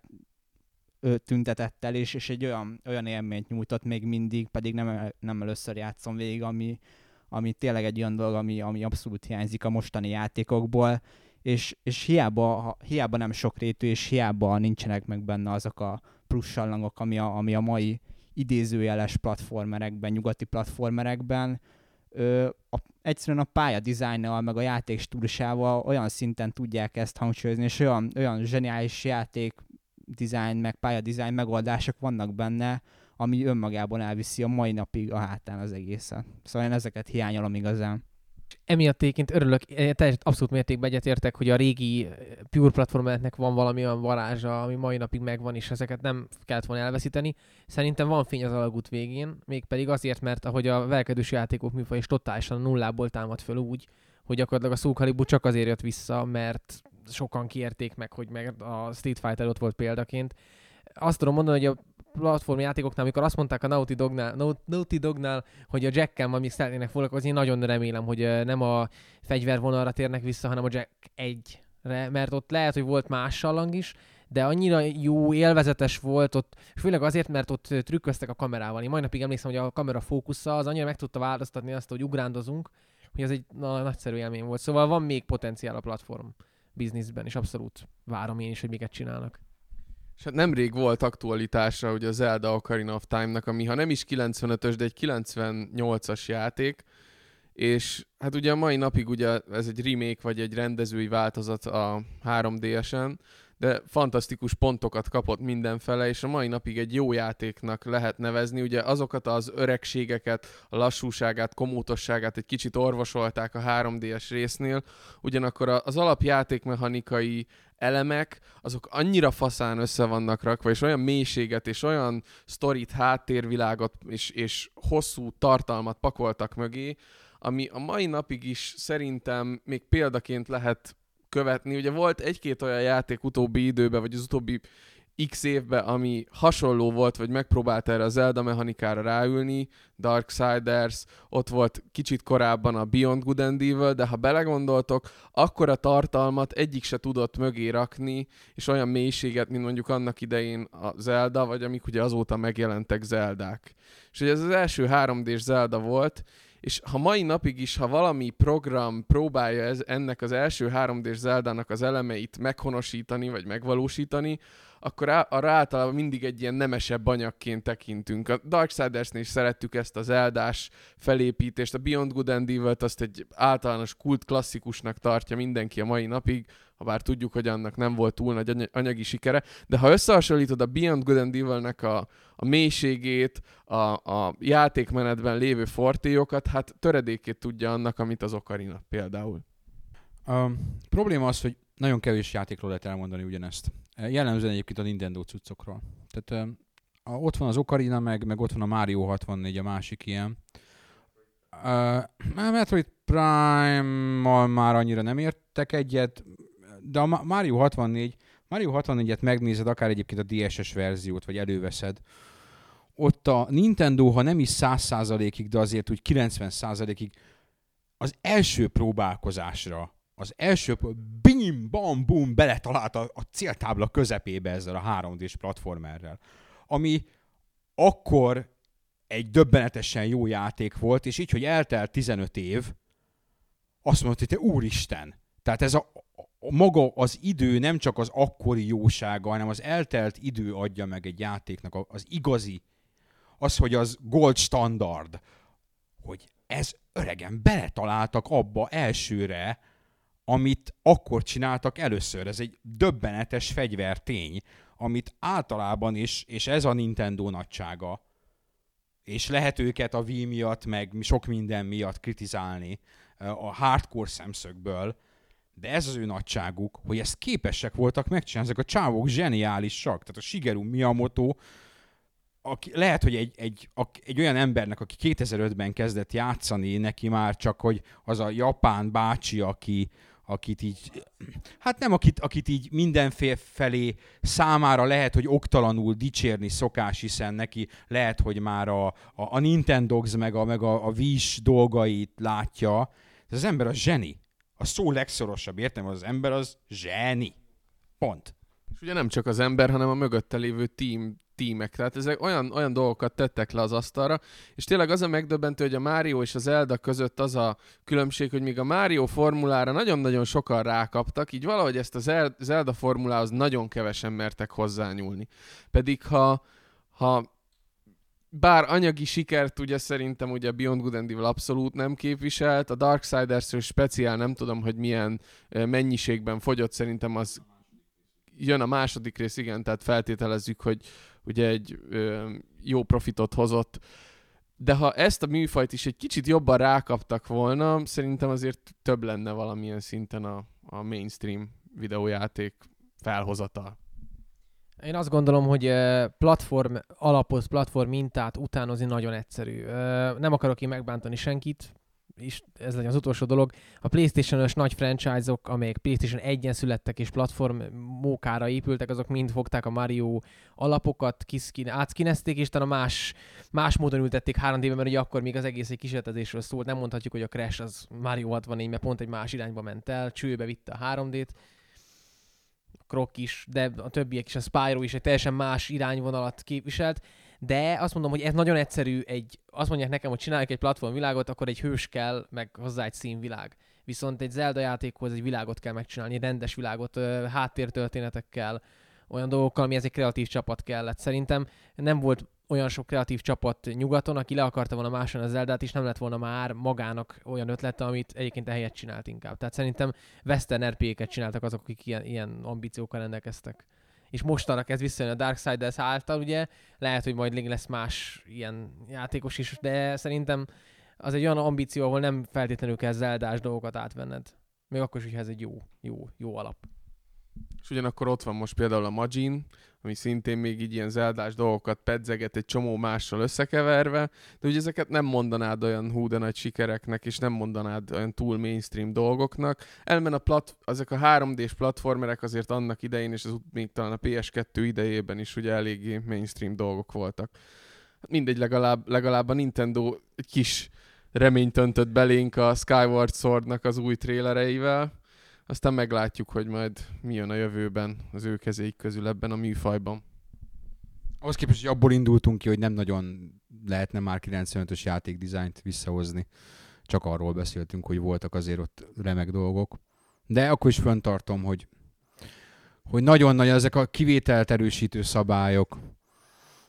tüntetett el, és, és egy olyan, olyan élményt nyújtott még mindig, pedig nem, nem először játszom végig, ami, ami tényleg egy olyan dolog, ami, ami abszolút hiányzik a mostani játékokból, és, és hiába, hiába nem sok rétű, és hiába nincsenek meg benne azok a plusz sallangok, ami a, ami a mai idézőjeles platformerekben, nyugati platformerekben, ö, a, egyszerűen a pálya dizájnnal, meg a játék stílusával olyan szinten tudják ezt hangsúlyozni, és olyan, olyan zseniális játék design, meg pálya megoldások vannak benne, ami önmagában elviszi a mai napig a hátán az egészet. Szóval én ezeket hiányolom igazán. Emiatt egyébként örülök, teljesen abszolút mértékben egyetértek, hogy a régi eh, Pure platformeknek van valami olyan varázsa, ami mai napig megvan, és ezeket nem kellett volna elveszíteni. Szerintem van fény az alagút végén, mégpedig azért, mert ahogy a velkedős játékok műfaj is totálisan nullából támad föl úgy, hogy gyakorlatilag a Soul csak azért jött vissza, mert sokan kérték meg, hogy meg a Street Fighter ott volt példaként. Azt tudom mondani, hogy a platformjátékoknál, amikor azt mondták a Naughty Dognál, Naughty Dognál hogy a Jack-kel még szeretnének foglalkozni, nagyon remélem, hogy nem a fegyvervonalra térnek vissza, hanem a Jack 1-re, mert ott lehet, hogy volt más sallang is, de annyira jó, élvezetes volt ott, főleg azért, mert ott trükköztek a kamerával. Én mai napig emlékszem, hogy a kamera fókusza az annyira meg tudta változtatni azt, hogy ugrándozunk, hogy ez egy na, nagyszerű élmény volt. Szóval van még potenciál a platform bizniszben, és abszolút várom én is, hogy miket csinálnak. És hát nemrég volt aktualitása hogy a Zelda Ocarina of Time-nak, ami ha nem is 95-ös, de egy 98-as játék, és hát ugye a mai napig ugye ez egy remake vagy egy rendezői változat a 3DS-en, de fantasztikus pontokat kapott mindenfele, és a mai napig egy jó játéknak lehet nevezni. Ugye azokat az öregségeket, a lassúságát, komótosságát egy kicsit orvosolták a 3DS résznél, ugyanakkor az alapjátékmechanikai elemek, azok annyira faszán össze vannak rakva, és olyan mélységet, és olyan sztorit, háttérvilágot, és, és hosszú tartalmat pakoltak mögé, ami a mai napig is szerintem még példaként lehet követni. Ugye volt egy-két olyan játék utóbbi időben, vagy az utóbbi x évben, ami hasonló volt, vagy megpróbált erre a Zelda mechanikára ráülni, Darksiders, ott volt kicsit korábban a Beyond Good and Evil, de ha belegondoltok, akkor a tartalmat egyik se tudott mögé rakni, és olyan mélységet, mint mondjuk annak idején a Zelda, vagy amik ugye azóta megjelentek Zeldák. És ugye ez az első 3D-s Zelda volt, és ha mai napig is, ha valami program próbálja ez, ennek az első 3D-s Zeldának az elemeit meghonosítani, vagy megvalósítani, akkor á, arra általában mindig egy ilyen nemesebb anyagként tekintünk. A Darksiders-nél is szerettük ezt az eldás felépítést, a Beyond Good and evil azt egy általános kult klasszikusnak tartja mindenki a mai napig, ha bár tudjuk, hogy annak nem volt túl nagy anyagi sikere, de ha összehasonlítod a Beyond Good and Evil-nek a, a mélységét, a, a játékmenetben lévő fortélyokat, hát töredékét tudja annak, amit az Ocarina például. A probléma az, hogy nagyon kevés játékról lehet elmondani ugyanezt. Jellemzően egyébként a Nintendo cuccokról. Tehát a, ott van az Ocarina, meg, meg ott van a Mario 64, a másik ilyen. Uh, Metroid Prime-mal már annyira nem értek egyet, de a Mario 64, Mario 64-et megnézed, akár egyébként a DSS verziót, vagy előveszed, ott a Nintendo, ha nem is 100%-ig, de azért úgy 90%-ig az első próbálkozásra, az első bim, bam, bum, beletalált a, a céltábla közepébe ezzel a 3D-s platformerrel. Ami akkor egy döbbenetesen jó játék volt, és így, hogy eltelt 15 év, azt mondta, hogy te úristen, tehát ez a, a maga az idő nem csak az akkori jósága, hanem az eltelt idő adja meg egy játéknak az igazi, az, hogy az gold standard, hogy ez öregen beletaláltak abba elsőre, amit akkor csináltak először. Ez egy döbbenetes fegyvertény, amit általában is, és ez a Nintendo nagysága, és lehet őket a Wii miatt, meg sok minden miatt kritizálni a hardcore szemszögből, de ez az ő nagyságuk, hogy ezt képesek voltak megcsinálni, ezek a csávok zseniálisak, tehát a Shigeru Miyamoto, aki, lehet, hogy egy, egy, egy olyan embernek, aki 2005-ben kezdett játszani, neki már csak, hogy az a japán bácsi, aki, akit így, hát nem akit, akit így mindenféle felé számára lehet, hogy oktalanul dicsérni szokás, hiszen neki lehet, hogy már a, a, a Nintendogs meg a, meg a, a Wish dolgait látja. Ez az ember a zseni. A szó legszorosabb értem, az ember az zseni. Pont. És ugye nem csak az ember, hanem a mögötte lévő team tímek. Tehát ezek olyan, olyan dolgokat tettek le az asztalra, és tényleg az a megdöbbentő, hogy a Mario és az Zelda között az a különbség, hogy míg a Mario formulára nagyon-nagyon sokan rákaptak, így valahogy ezt a Zelda formulához nagyon kevesen mertek hozzányúlni. Pedig ha, ha bár anyagi sikert ugye szerintem ugye Beyond Good and Evil abszolút nem képviselt, a Darksiders-ről speciál nem tudom, hogy milyen mennyiségben fogyott, szerintem az jön a második rész, igen, tehát feltételezzük, hogy ugye egy ö, jó profitot hozott. De ha ezt a műfajt is egy kicsit jobban rákaptak volna, szerintem azért több lenne valamilyen szinten a, a mainstream videójáték felhozata. Én azt gondolom, hogy platform alapoz, platform mintát utánozni nagyon egyszerű. Nem akarok én megbántani senkit, is ez legyen az utolsó dolog, a PlayStation-ös nagy franchise-ok, amelyek PlayStation 1-en születtek és platform mókára épültek, azok mind fogták a Mario alapokat, kiszkin, átszkinezték, és utána más, más módon ültették 3 d mert ugye akkor még az egész egy kísérletezésről szólt. Nem mondhatjuk, hogy a Crash az Mario 64, mert pont egy más irányba ment el, csőbe vitte a 3D-t. Krok is, de a többiek is, a Spyro is egy teljesen más irányvonalat képviselt de azt mondom, hogy ez nagyon egyszerű, egy, azt mondják nekem, hogy csináljuk egy platformvilágot, akkor egy hős kell, meg hozzá egy színvilág. Viszont egy Zelda játékhoz egy világot kell megcsinálni, egy rendes világot, háttértörténetekkel, olyan dolgokkal, ami ez egy kreatív csapat kellett. Szerintem nem volt olyan sok kreatív csapat nyugaton, aki le akarta volna másolni az Zeldát, és nem lett volna már magának olyan ötlete, amit egyébként helyet csinált inkább. Tehát szerintem Western RP-ket csináltak azok, akik ilyen, ilyen ambíciókkal rendelkeztek. És mostanra kezd visszajönni a Darksiders által, ugye, lehet, hogy majd lesz más ilyen játékos is, de szerintem az egy olyan ambíció, ahol nem feltétlenül kell zeldás dolgokat átvenned. Még akkor is, hogy ez egy jó, jó, jó alap. És ugyanakkor ott van most például a Majin, ami szintén még így ilyen zeldás dolgokat pedzeget egy csomó mással összekeverve, de ugye ezeket nem mondanád olyan hú de nagy sikereknek, és nem mondanád olyan túl mainstream dolgoknak. Elmen a plat, ezek a 3D-s platformerek azért annak idején, és ez még talán a PS2 idejében is ugye eléggé mainstream dolgok voltak. Mindegy, legalább, legalább a Nintendo egy kis reményt öntött belénk a Skyward Swordnak az új trélereivel, aztán meglátjuk, hogy majd mi jön a jövőben az ő kezéik közül ebben a műfajban. Ahhoz képest, hogy abból indultunk ki, hogy nem nagyon lehetne már 95-ös játékdizájnt visszahozni. Csak arról beszéltünk, hogy voltak azért ott remek dolgok. De akkor is föntartom, hogy, hogy nagyon-nagyon ezek a kivételt erősítő szabályok,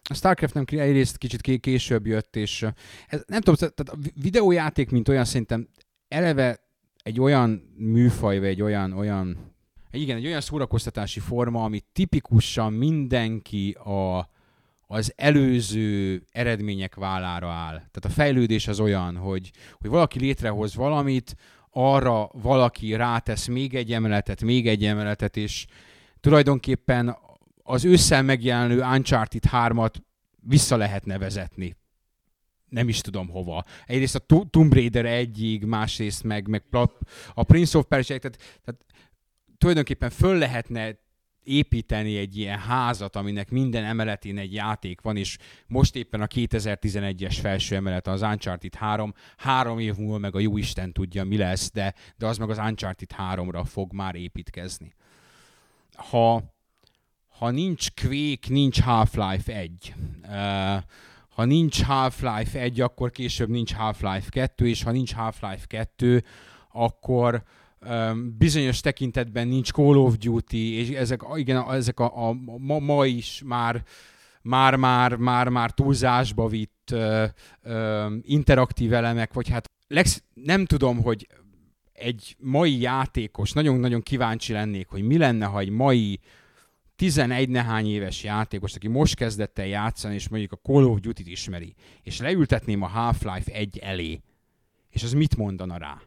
a StarCraft nem egyrészt kicsit később jött, és ez, nem tudom, tehát a videójáték, mint olyan szerintem eleve egy olyan műfaj, vagy egy olyan, olyan igen, egy olyan szórakoztatási forma, ami tipikusan mindenki a, az előző eredmények vállára áll. Tehát a fejlődés az olyan, hogy, hogy valaki létrehoz valamit, arra valaki rátesz még egy emeletet, még egy emeletet, és tulajdonképpen az ősszel megjelenő Uncharted 3-at vissza lehetne vezetni. Nem is tudom hova. Egyrészt a Tomb Raider egyig, másrészt meg, meg a Prince of Persia, tehát, tehát tulajdonképpen föl lehetne építeni egy ilyen házat, aminek minden emeletén egy játék van, és most éppen a 2011-es felső emelet az Uncharted 3, három év múlva meg a jó Isten tudja, mi lesz, de, de az meg az Uncharted 3-ra fog már építkezni. Ha ha nincs Quake, nincs Half-Life 1. Uh, ha nincs Half-Life 1, akkor később nincs Half-Life 2, és ha nincs Half-Life 2, akkor um, bizonyos tekintetben nincs Call of Duty, és ezek, igen, ezek a, a ma, ma is már már, már, már, már túlzásba vitt uh, uh, interaktív elemek, vagy hát Lex, nem tudom, hogy egy mai játékos, nagyon-nagyon kíváncsi lennék, hogy mi lenne, ha egy mai 11 nehány éves játékos, aki most kezdett el játszani, és mondjuk a Call of Duty-t ismeri, és leültetném a Half-Life 1 elé, és az mit mondana rá?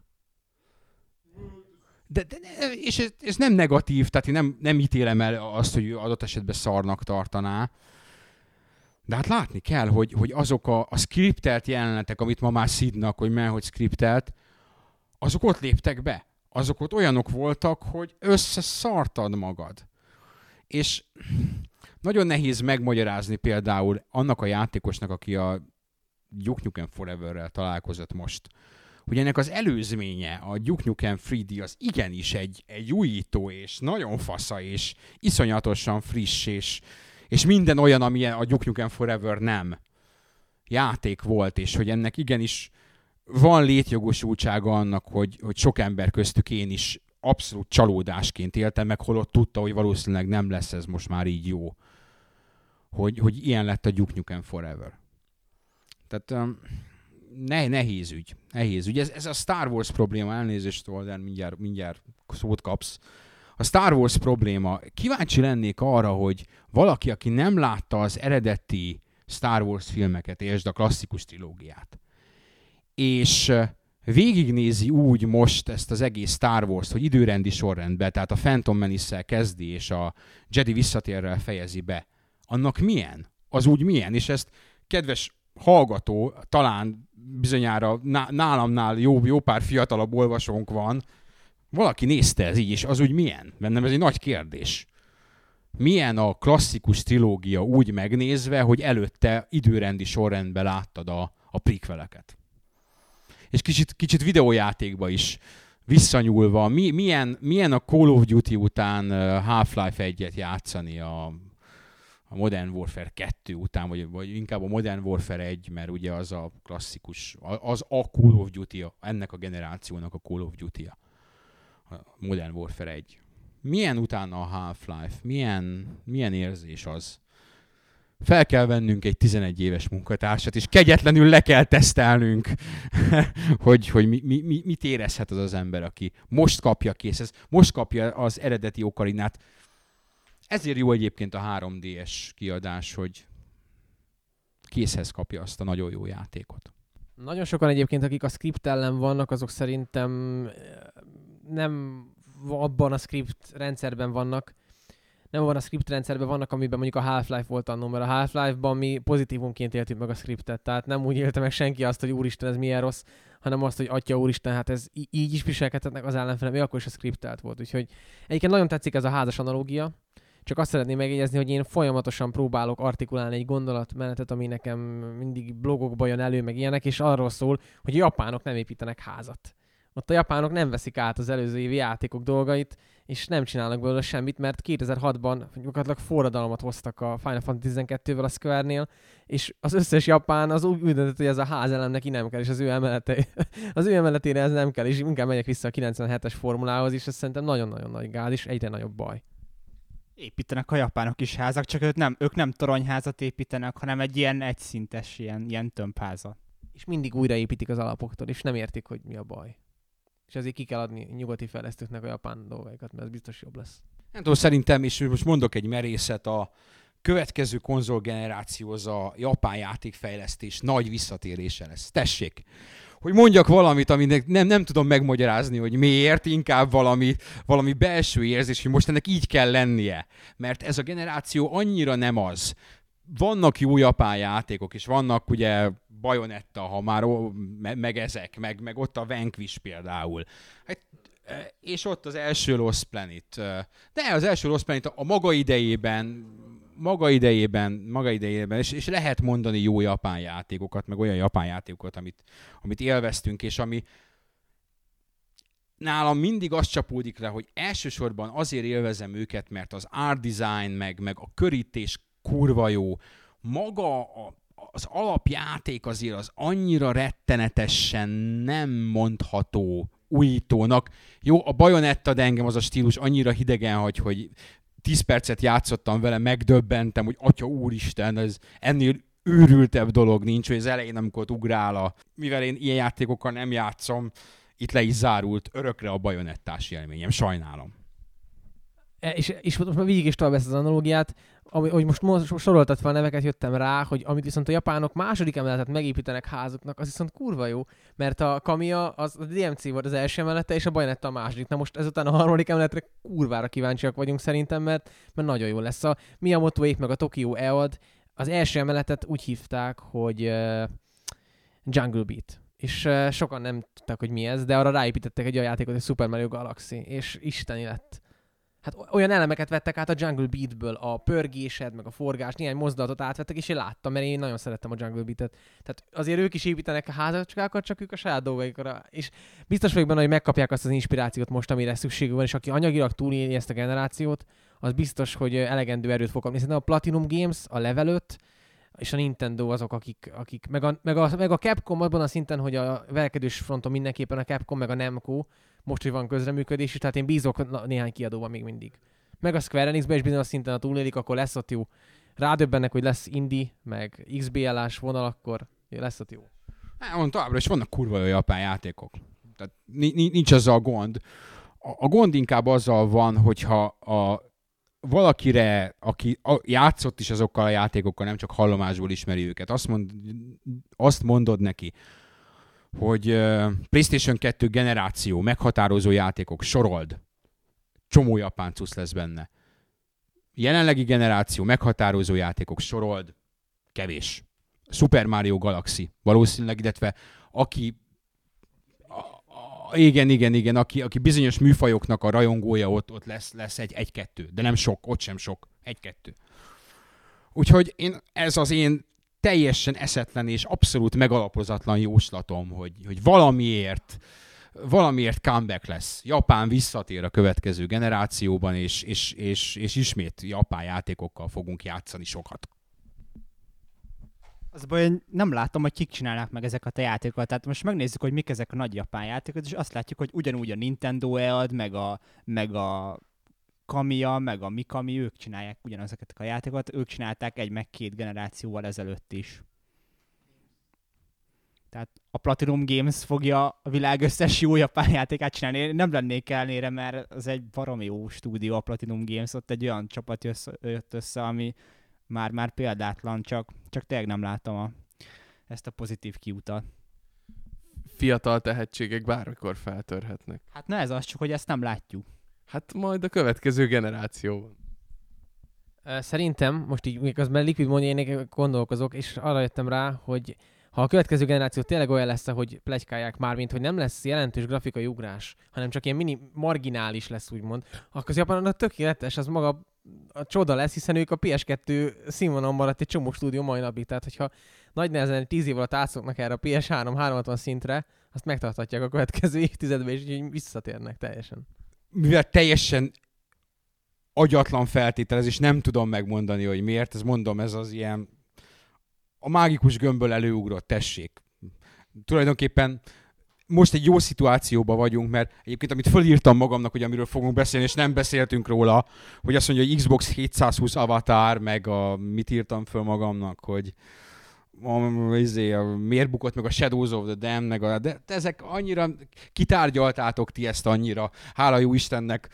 De, de, és ez, ez nem negatív, tehát én nem, nem ítélem el azt, hogy adott esetben szarnak tartaná, de hát látni kell, hogy, hogy azok a, a skriptelt jelenetek, amit ma már szidnak, hogy mert hogy skriptelt, azok ott léptek be. Azok ott olyanok voltak, hogy összeszartad magad. És nagyon nehéz megmagyarázni például annak a játékosnak, aki a Duke Nukem Forever-rel találkozott most, hogy ennek az előzménye, a Duke Nukem 3D az igenis egy, egy újító, és nagyon fasza, és iszonyatosan friss, és, és minden olyan, ami a Duke Nukem Forever nem játék volt, és hogy ennek igenis van létjogosultsága annak, hogy, hogy sok ember köztük én is abszolút csalódásként éltem meg, holott tudta, hogy valószínűleg nem lesz ez most már így jó. Hogy, hogy ilyen lett a Duke Nukem Forever. Tehát ne, nehéz ügy. Nehéz ügy. Ez, ez a Star Wars probléma, elnézést, Walden, mindjárt, mindjárt szót kapsz. A Star Wars probléma, kíváncsi lennék arra, hogy valaki, aki nem látta az eredeti Star Wars filmeket, és a klasszikus trilógiát, és végignézi úgy most ezt az egész Star Wars-t, hogy időrendi sorrendben, tehát a Phantom menace kezdi, és a Jedi visszatérrel fejezi be, annak milyen? Az úgy milyen? És ezt kedves hallgató, talán bizonyára nálamnál jó, jó pár fiatalabb olvasónk van, valaki nézte ez így, és az úgy milyen? Bennem ez egy nagy kérdés. Milyen a klasszikus trilógia úgy megnézve, hogy előtte időrendi sorrendben láttad a, a prikveleket? És kicsit, kicsit videójátékba is visszanyúlva, mi, milyen, milyen a Call of Duty után Half-Life 1-et játszani a, a Modern Warfare 2 után, vagy, vagy inkább a Modern Warfare 1, mert ugye az a klasszikus, az a Call of Duty, ennek a generációnak a Call of Duty a Modern Warfare 1. Milyen utána a Half-Life? Milyen, milyen érzés az? Fel kell vennünk egy 11 éves munkatársat, és kegyetlenül le kell tesztelnünk, <laughs> hogy, hogy mi, mi, mi, mit érezhet az az ember, aki most kapja kész, ez, most kapja az eredeti okarinát. Ezért jó egyébként a 3DS kiadás, hogy készhez kapja azt a nagyon jó játékot. Nagyon sokan egyébként, akik a script ellen vannak, azok szerintem eh, nem abban a script rendszerben vannak, nem van a script rendszerben, vannak, amiben mondjuk a Half-Life volt annó, mert a Half-Life-ban mi pozitívumként éltük meg a scriptet, tehát nem úgy élte meg senki azt, hogy úristen, ez milyen rossz, hanem azt, hogy atya úristen, hát ez így is viselkedhetnek az ellenfelem, még akkor is a scriptelt volt. Úgyhogy egyébként nagyon tetszik ez a házas analógia, csak azt szeretném megjegyezni, hogy én folyamatosan próbálok artikulálni egy gondolatmenetet, ami nekem mindig blogokban jön elő, meg ilyenek, és arról szól, hogy japánok nem építenek házat. Ott a japánok nem veszik át az előző évi játékok dolgait, és nem csinálnak belőle semmit, mert 2006-ban gyakorlatilag forradalmat hoztak a Final Fantasy 12-vel a Square-nél, és az összes japán az úgy, úgy döntött, hogy ez a házelem neki nem kell, és az ő emelete, <laughs> az ő emeletére ez nem kell, és inkább megyek vissza a 97-es formulához, és ez szerintem nagyon-nagyon nagy gáz, és egyre nagyobb baj. Építenek a japánok is házak, csak ők nem, ők nem toronyházat építenek, hanem egy ilyen egyszintes, ilyen, ilyen tömbházat. És mindig újraépítik az alapoktól, és nem értik, hogy mi a baj. És ezért ki kell adni nyugati fejlesztőknek a japán dolgaikat, mert ez biztos jobb lesz. Nem tudom, szerintem, és most mondok egy merészet, a következő konzolgenerációhoz a japán játékfejlesztés nagy visszatérése lesz. Tessék! Hogy mondjak valamit, aminek nem, nem tudom megmagyarázni, hogy miért, inkább valami, valami belső érzés, hogy most ennek így kell lennie. Mert ez a generáció annyira nem az. Vannak jó japán játékok, és vannak ugye Bajonetta, ha már meg ezek, meg, meg ott a Vanquish például. Hát, és ott az első Lost Planet. De az első Lost Planet a maga idejében maga idejében, maga idejében, és, és lehet mondani jó japán játékokat, meg olyan japán játékokat, amit, amit élveztünk, és ami nálam mindig azt csapódik le, hogy elsősorban azért élvezem őket, mert az art design, meg, meg a körítés kurva jó. Maga a, az alapjáték azért az annyira rettenetesen nem mondható újítónak. Jó, a bajonetta, de engem az a stílus annyira hidegen hagy, hogy 10 percet játszottam vele, megdöbbentem, hogy atya úristen, ez ennél őrültebb dolog nincs, hogy az elején, amikor ugrál a... Mivel én ilyen játékokkal nem játszom, itt le is zárult örökre a bajonettás élményem, sajnálom. E, és, és most már végig is tovább ezt az analógiát, ami, hogy most, most soroltat fel a neveket, jöttem rá, hogy amit viszont a japánok második emeletet megépítenek házuknak, az viszont kurva jó, mert a Kamiya az a DMC volt az első emelete, és a Bajonetta a második. Na most ezután a harmadik emeletre kurvára kíváncsiak vagyunk szerintem, mert, mert nagyon jó lesz. A miyamoto meg a Tokyo EOD az első emeletet úgy hívták, hogy uh, Jungle Beat és sokan nem tudták, hogy mi ez, de arra ráépítettek egy olyan játékot, hogy Super Mario Galaxy, és isteni lett hát olyan elemeket vettek át a Jungle Beat-ből, a pörgésed, meg a forgás, néhány mozdulatot átvettek, és én láttam, mert én nagyon szerettem a Jungle Beat-et. Tehát azért ők is építenek a házacskákat, csak ők a saját dolgaikra. És biztos vagyok benne, hogy megkapják azt az inspirációt most, amire szükségük van, és aki anyagilag túléli ezt a generációt, az biztos, hogy elegendő erőt fog kapni. Szerintem a Platinum Games, a Level 5, és a Nintendo azok, akik, akik meg, a, meg, a, meg a Capcom abban a szinten, hogy a velkedős fronton mindenképpen a Capcom, meg a Namco, most, hogy van közreműködés, tehát én bízok néhány kiadóban még mindig. Meg a Square Enix-ben is bizonyos szinten a túlélik, akkor lesz ott jó. Rádöbbennek, hogy lesz Indie, meg XBL-ás vonal, akkor lesz ott jó. Hát, továbbra is vannak kurva jó japán játékok. Tehát nincs azzal a gond. A gond inkább azzal van, hogyha a valakire, aki játszott is azokkal a játékokkal, nem csak hallomásból ismeri őket, azt, mond, azt mondod neki, hogy PlayStation 2 generáció, meghatározó játékok, sorold. Csomó japán cusz lesz benne. Jelenlegi generáció, meghatározó játékok, sorold. Kevés. Super Mario Galaxy. Valószínűleg, illetve aki igen, igen, igen, aki, aki bizonyos műfajoknak a rajongója, ott, ott lesz, lesz egy, egy-kettő, de nem sok, ott sem sok, egy-kettő. Úgyhogy én, ez az én teljesen eszetlen és abszolút megalapozatlan jóslatom, hogy, hogy valamiért valamiért comeback lesz. Japán visszatér a következő generációban, és, és, és, és ismét japán játékokkal fogunk játszani sokat. Az baj, nem látom, hogy kik csinálnak meg ezeket a játékokat. Tehát most megnézzük, hogy mik ezek a nagy japán játékok, és azt látjuk, hogy ugyanúgy a Nintendo EAD, meg a, meg a Kamiya, meg a Mikami, ők csinálják ugyanezeket a játékokat, ők csinálták egy meg két generációval ezelőtt is. Tehát a Platinum Games fogja a világ összes jó japán játékát csinálni. Én nem lennék elnére, mert az egy baromi jó stúdió a Platinum Games, ott egy olyan csapat jössz, jött össze, ami már-már példátlan, csak, csak tényleg nem látom a, ezt a pozitív kiutat. Fiatal tehetségek bármikor feltörhetnek. Hát ne ez az, csak hogy ezt nem látjuk. Hát majd a következő generációban. Szerintem, most így miközben Liquid mondja, én gondolkozok, és arra jöttem rá, hogy ha a következő generáció tényleg olyan lesz, hogy plegykálják már, mint hogy nem lesz jelentős grafikai ugrás, hanem csak ilyen mini marginális lesz, úgymond, akkor az Japánnak tökéletes, az maga a csoda lesz, hiszen ők a PS2 színvonalon maradt egy csomó stúdió mai napig. Tehát, hogyha nagy nehezen 10 év alatt átszoknak erre a PS3 360 szintre, azt megtartatják a következő évtizedben, és így visszatérnek teljesen. Mivel teljesen agyatlan feltételezés, nem tudom megmondani, hogy miért, ez mondom, ez az ilyen a mágikus gömbből előugrott, tessék. Tulajdonképpen most egy jó szituációban vagyunk, mert egyébként amit fölírtam magamnak, hogy amiről fogunk beszélni, és nem beszéltünk róla, hogy azt mondja, hogy Xbox 720 avatar, meg a, mit írtam föl magamnak, hogy a, izé, a, miért bukott meg a Shadows of the Dam, meg a, de ezek annyira, kitárgyaltátok ti ezt annyira, hála jó Istennek,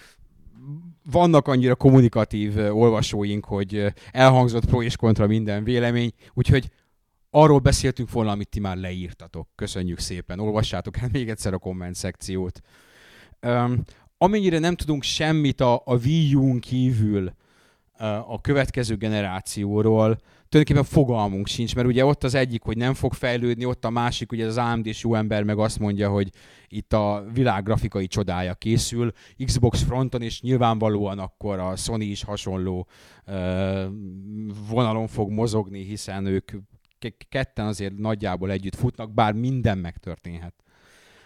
vannak annyira kommunikatív olvasóink, hogy elhangzott pro és kontra minden vélemény, úgyhogy arról beszéltünk volna, amit ti már leírtatok. Köszönjük szépen, olvassátok el még egyszer a komment szekciót. Um, amennyire nem tudunk semmit a, a Wii U-n kívül ö, a következő generációról, tulajdonképpen fogalmunk sincs, mert ugye ott az egyik, hogy nem fog fejlődni, ott a másik, ugye az AMD-s jó ember meg azt mondja, hogy itt a világ grafikai csodája készül, Xbox fronton, és nyilvánvalóan akkor a Sony is hasonló ö, vonalon fog mozogni, hiszen ők ke- ketten azért nagyjából együtt futnak, bár minden megtörténhet.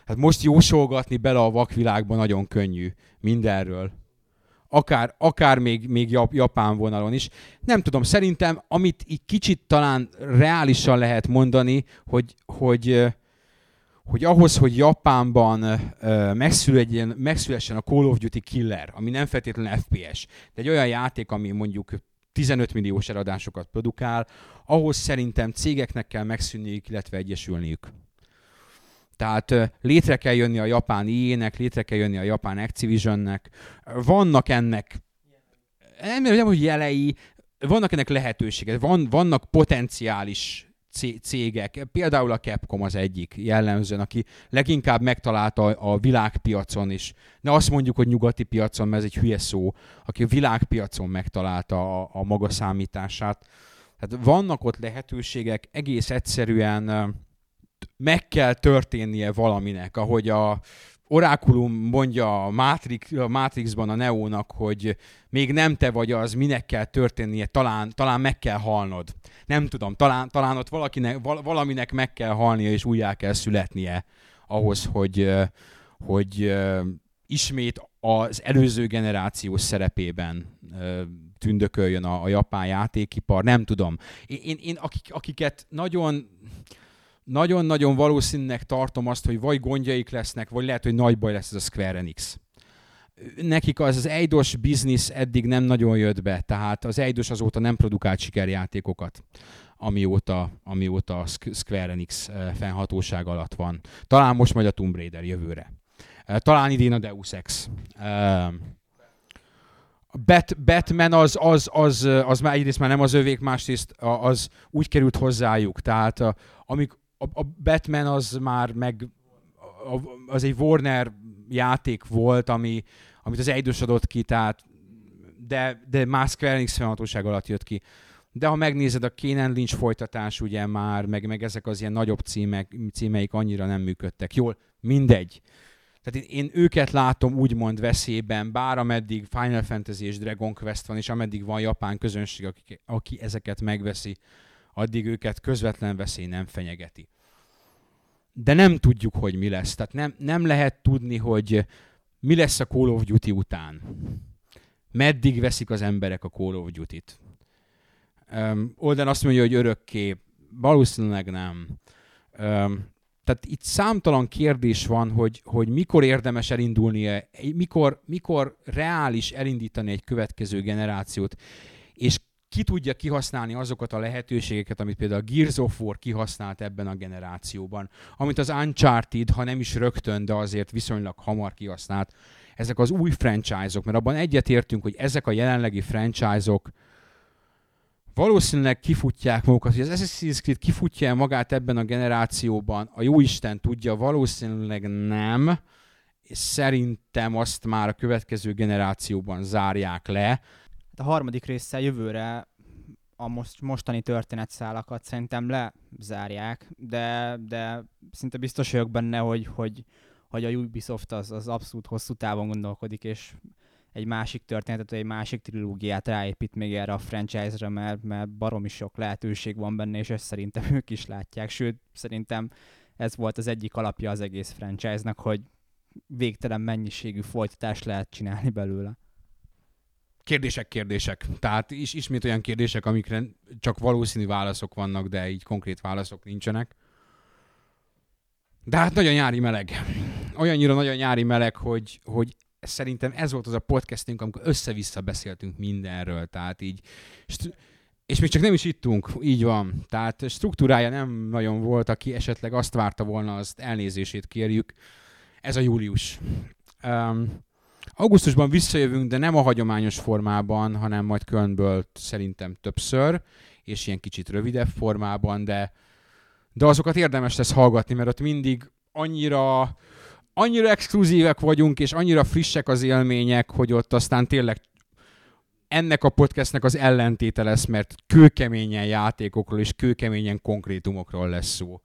Hát most jósolgatni bele a vakvilágba nagyon könnyű mindenről. Akár, akár még, még jap, japán vonalon is. Nem tudom, szerintem, amit így kicsit talán reálisan lehet mondani, hogy, hogy, hogy ahhoz, hogy Japánban ö, megszüljen, megszülessen a Call of Duty Killer, ami nem feltétlenül FPS, de egy olyan játék, ami mondjuk 15 milliós eladásokat produkál, ahhoz szerintem cégeknek kell megszűnniük, illetve egyesülniük. Tehát létre kell jönni a japán EA-nek, létre kell jönni a japán Activisionnek. Vannak ennek, nem, nem hogy jelei, vannak ennek lehetőségek, van, vannak potenciális cé- cégek, például a Capcom az egyik jellemzően, aki leginkább megtalálta a világpiacon is. Ne azt mondjuk, hogy nyugati piacon, mert ez egy hülye szó, aki a világpiacon megtalálta a, a maga számítását. Tehát vannak ott lehetőségek, egész egyszerűen meg kell történnie valaminek, ahogy a Orákulum mondja a, Matrix, a Matrixban a Neónak, hogy még nem te vagy az, minek kell történnie, talán, talán meg kell halnod. Nem tudom, talán, talán ott valakinek, val, valaminek meg kell halnia és újjá kell születnie ahhoz, hogy, hogy ismét az előző generációs szerepében tündököljön a, a japán játékipar. Nem tudom. Én, én, én akik, akiket nagyon nagyon-nagyon valószínűnek tartom azt, hogy vagy gondjaik lesznek, vagy lehet, hogy nagy baj lesz ez a Square Enix. Nekik az, az Eidos biznisz eddig nem nagyon jött be, tehát az Eidos azóta nem produkált sikerjátékokat, amióta, amióta a Sq- Square Enix eh, fennhatóság alatt van. Talán most majd a Tomb Raider jövőre. Eh, Talán idén a Deus Ex. Eh, Bat, Batman az, az, az, az már egyrészt már nem az övék, másrészt az úgy került hozzájuk. Tehát amik, a, a Batman az már meg a- az egy Warner játék volt, ami, amit az Eidos adott ki, tehát de, de más Square Enix fennhatóság alatt jött ki. De ha megnézed a Kenan Lynch folytatás, ugye már, meg, meg ezek az ilyen nagyobb címek, címeik annyira nem működtek. Jól, mindegy. Tehát én, én őket látom úgymond veszélyben, bár ameddig Final Fantasy és Dragon Quest van, és ameddig van japán közönség, aki, aki ezeket megveszi, addig őket közvetlen veszély nem fenyegeti. De nem tudjuk, hogy mi lesz. Tehát nem, nem lehet tudni, hogy mi lesz a Call of Duty után. Meddig veszik az emberek a Call of Duty-t. Um, Olden azt mondja, hogy örökké. Valószínűleg nem. Um, tehát itt számtalan kérdés van, hogy, hogy mikor érdemes elindulni, mikor, mikor reális elindítani egy következő generációt, és ki tudja kihasználni azokat a lehetőségeket, amit például a Gears of War kihasznált ebben a generációban, amit az Uncharted, ha nem is rögtön, de azért viszonylag hamar kihasznált, ezek az új franchise-ok, mert abban egyetértünk, hogy ezek a jelenlegi franchise-ok valószínűleg kifutják magukat, hogy az Assassin's Creed kifutja magát ebben a generációban, a jó Isten tudja, valószínűleg nem, és szerintem azt már a következő generációban zárják le, a harmadik résszel jövőre a most, mostani történetszálakat szerintem lezárják, de, de szinte biztos vagyok benne, hogy, hogy, hogy a Ubisoft az, az abszolút hosszú távon gondolkodik, és egy másik történetet, egy másik trilógiát ráépít még erre a franchise-ra, mert, mert baromi sok lehetőség van benne, és ezt szerintem ők is látják. Sőt, szerintem ez volt az egyik alapja az egész franchise-nak, hogy végtelen mennyiségű folytatást lehet csinálni belőle. Kérdések, kérdések. Tehát is, ismét olyan kérdések, amikre csak valószínű válaszok vannak, de így konkrét válaszok nincsenek. De hát nagyon nyári meleg. Olyannyira nagyon nyári meleg, hogy, hogy szerintem ez volt az a podcastünk, amikor össze-vissza beszéltünk mindenről. Tehát így, és még csak nem is ittunk, így van. Tehát struktúrája nem nagyon volt, aki esetleg azt várta volna, azt elnézését kérjük. Ez a július. Um, Augusztusban visszajövünk, de nem a hagyományos formában, hanem majd Kölnből szerintem többször, és ilyen kicsit rövidebb formában, de, de azokat érdemes lesz hallgatni, mert ott mindig annyira, annyira exkluzívek vagyunk, és annyira frissek az élmények, hogy ott aztán tényleg ennek a podcastnek az ellentéte lesz, mert kőkeményen játékokról és kőkeményen konkrétumokról lesz szó.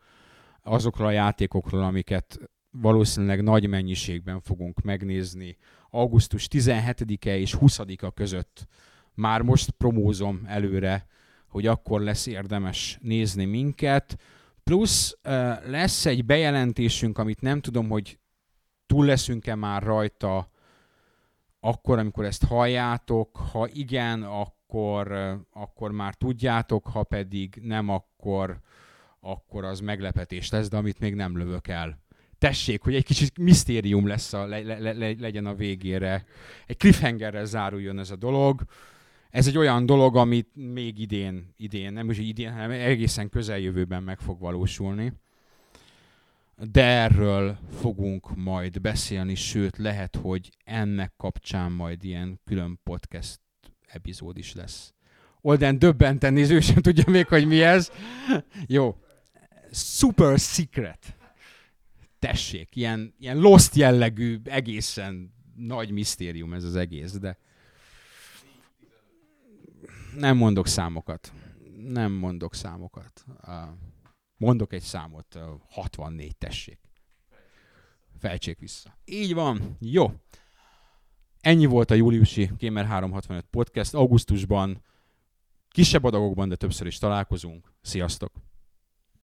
Azokról a játékokról, amiket valószínűleg nagy mennyiségben fogunk megnézni, augusztus 17-e és 20-a között már most promózom előre, hogy akkor lesz érdemes nézni minket. Plusz lesz egy bejelentésünk, amit nem tudom, hogy túl leszünk-e már rajta akkor, amikor ezt halljátok. Ha igen, akkor, akkor már tudjátok, ha pedig nem, akkor, akkor az meglepetés lesz, de amit még nem lövök el tessék, hogy egy kicsit misztérium lesz a, le, le, le, legyen a végére. Egy cliffhangerrel záruljon ez a dolog. Ez egy olyan dolog, amit még idén, idén, nem is idén, hanem egészen közeljövőben meg fog valósulni. De erről fogunk majd beszélni, sőt lehet, hogy ennek kapcsán majd ilyen külön podcast epizód is lesz. Olden döbbenten néző sem tudja még, hogy mi ez. Jó. Super secret tessék, ilyen, ilyen lost jellegű, egészen nagy misztérium ez az egész, de nem mondok számokat. Nem mondok számokat. Mondok egy számot, 64, tessék. Fejtsék vissza. Így van. Jó. Ennyi volt a júliusi Gamer 365 podcast. Augusztusban kisebb adagokban, de többször is találkozunk. Sziasztok!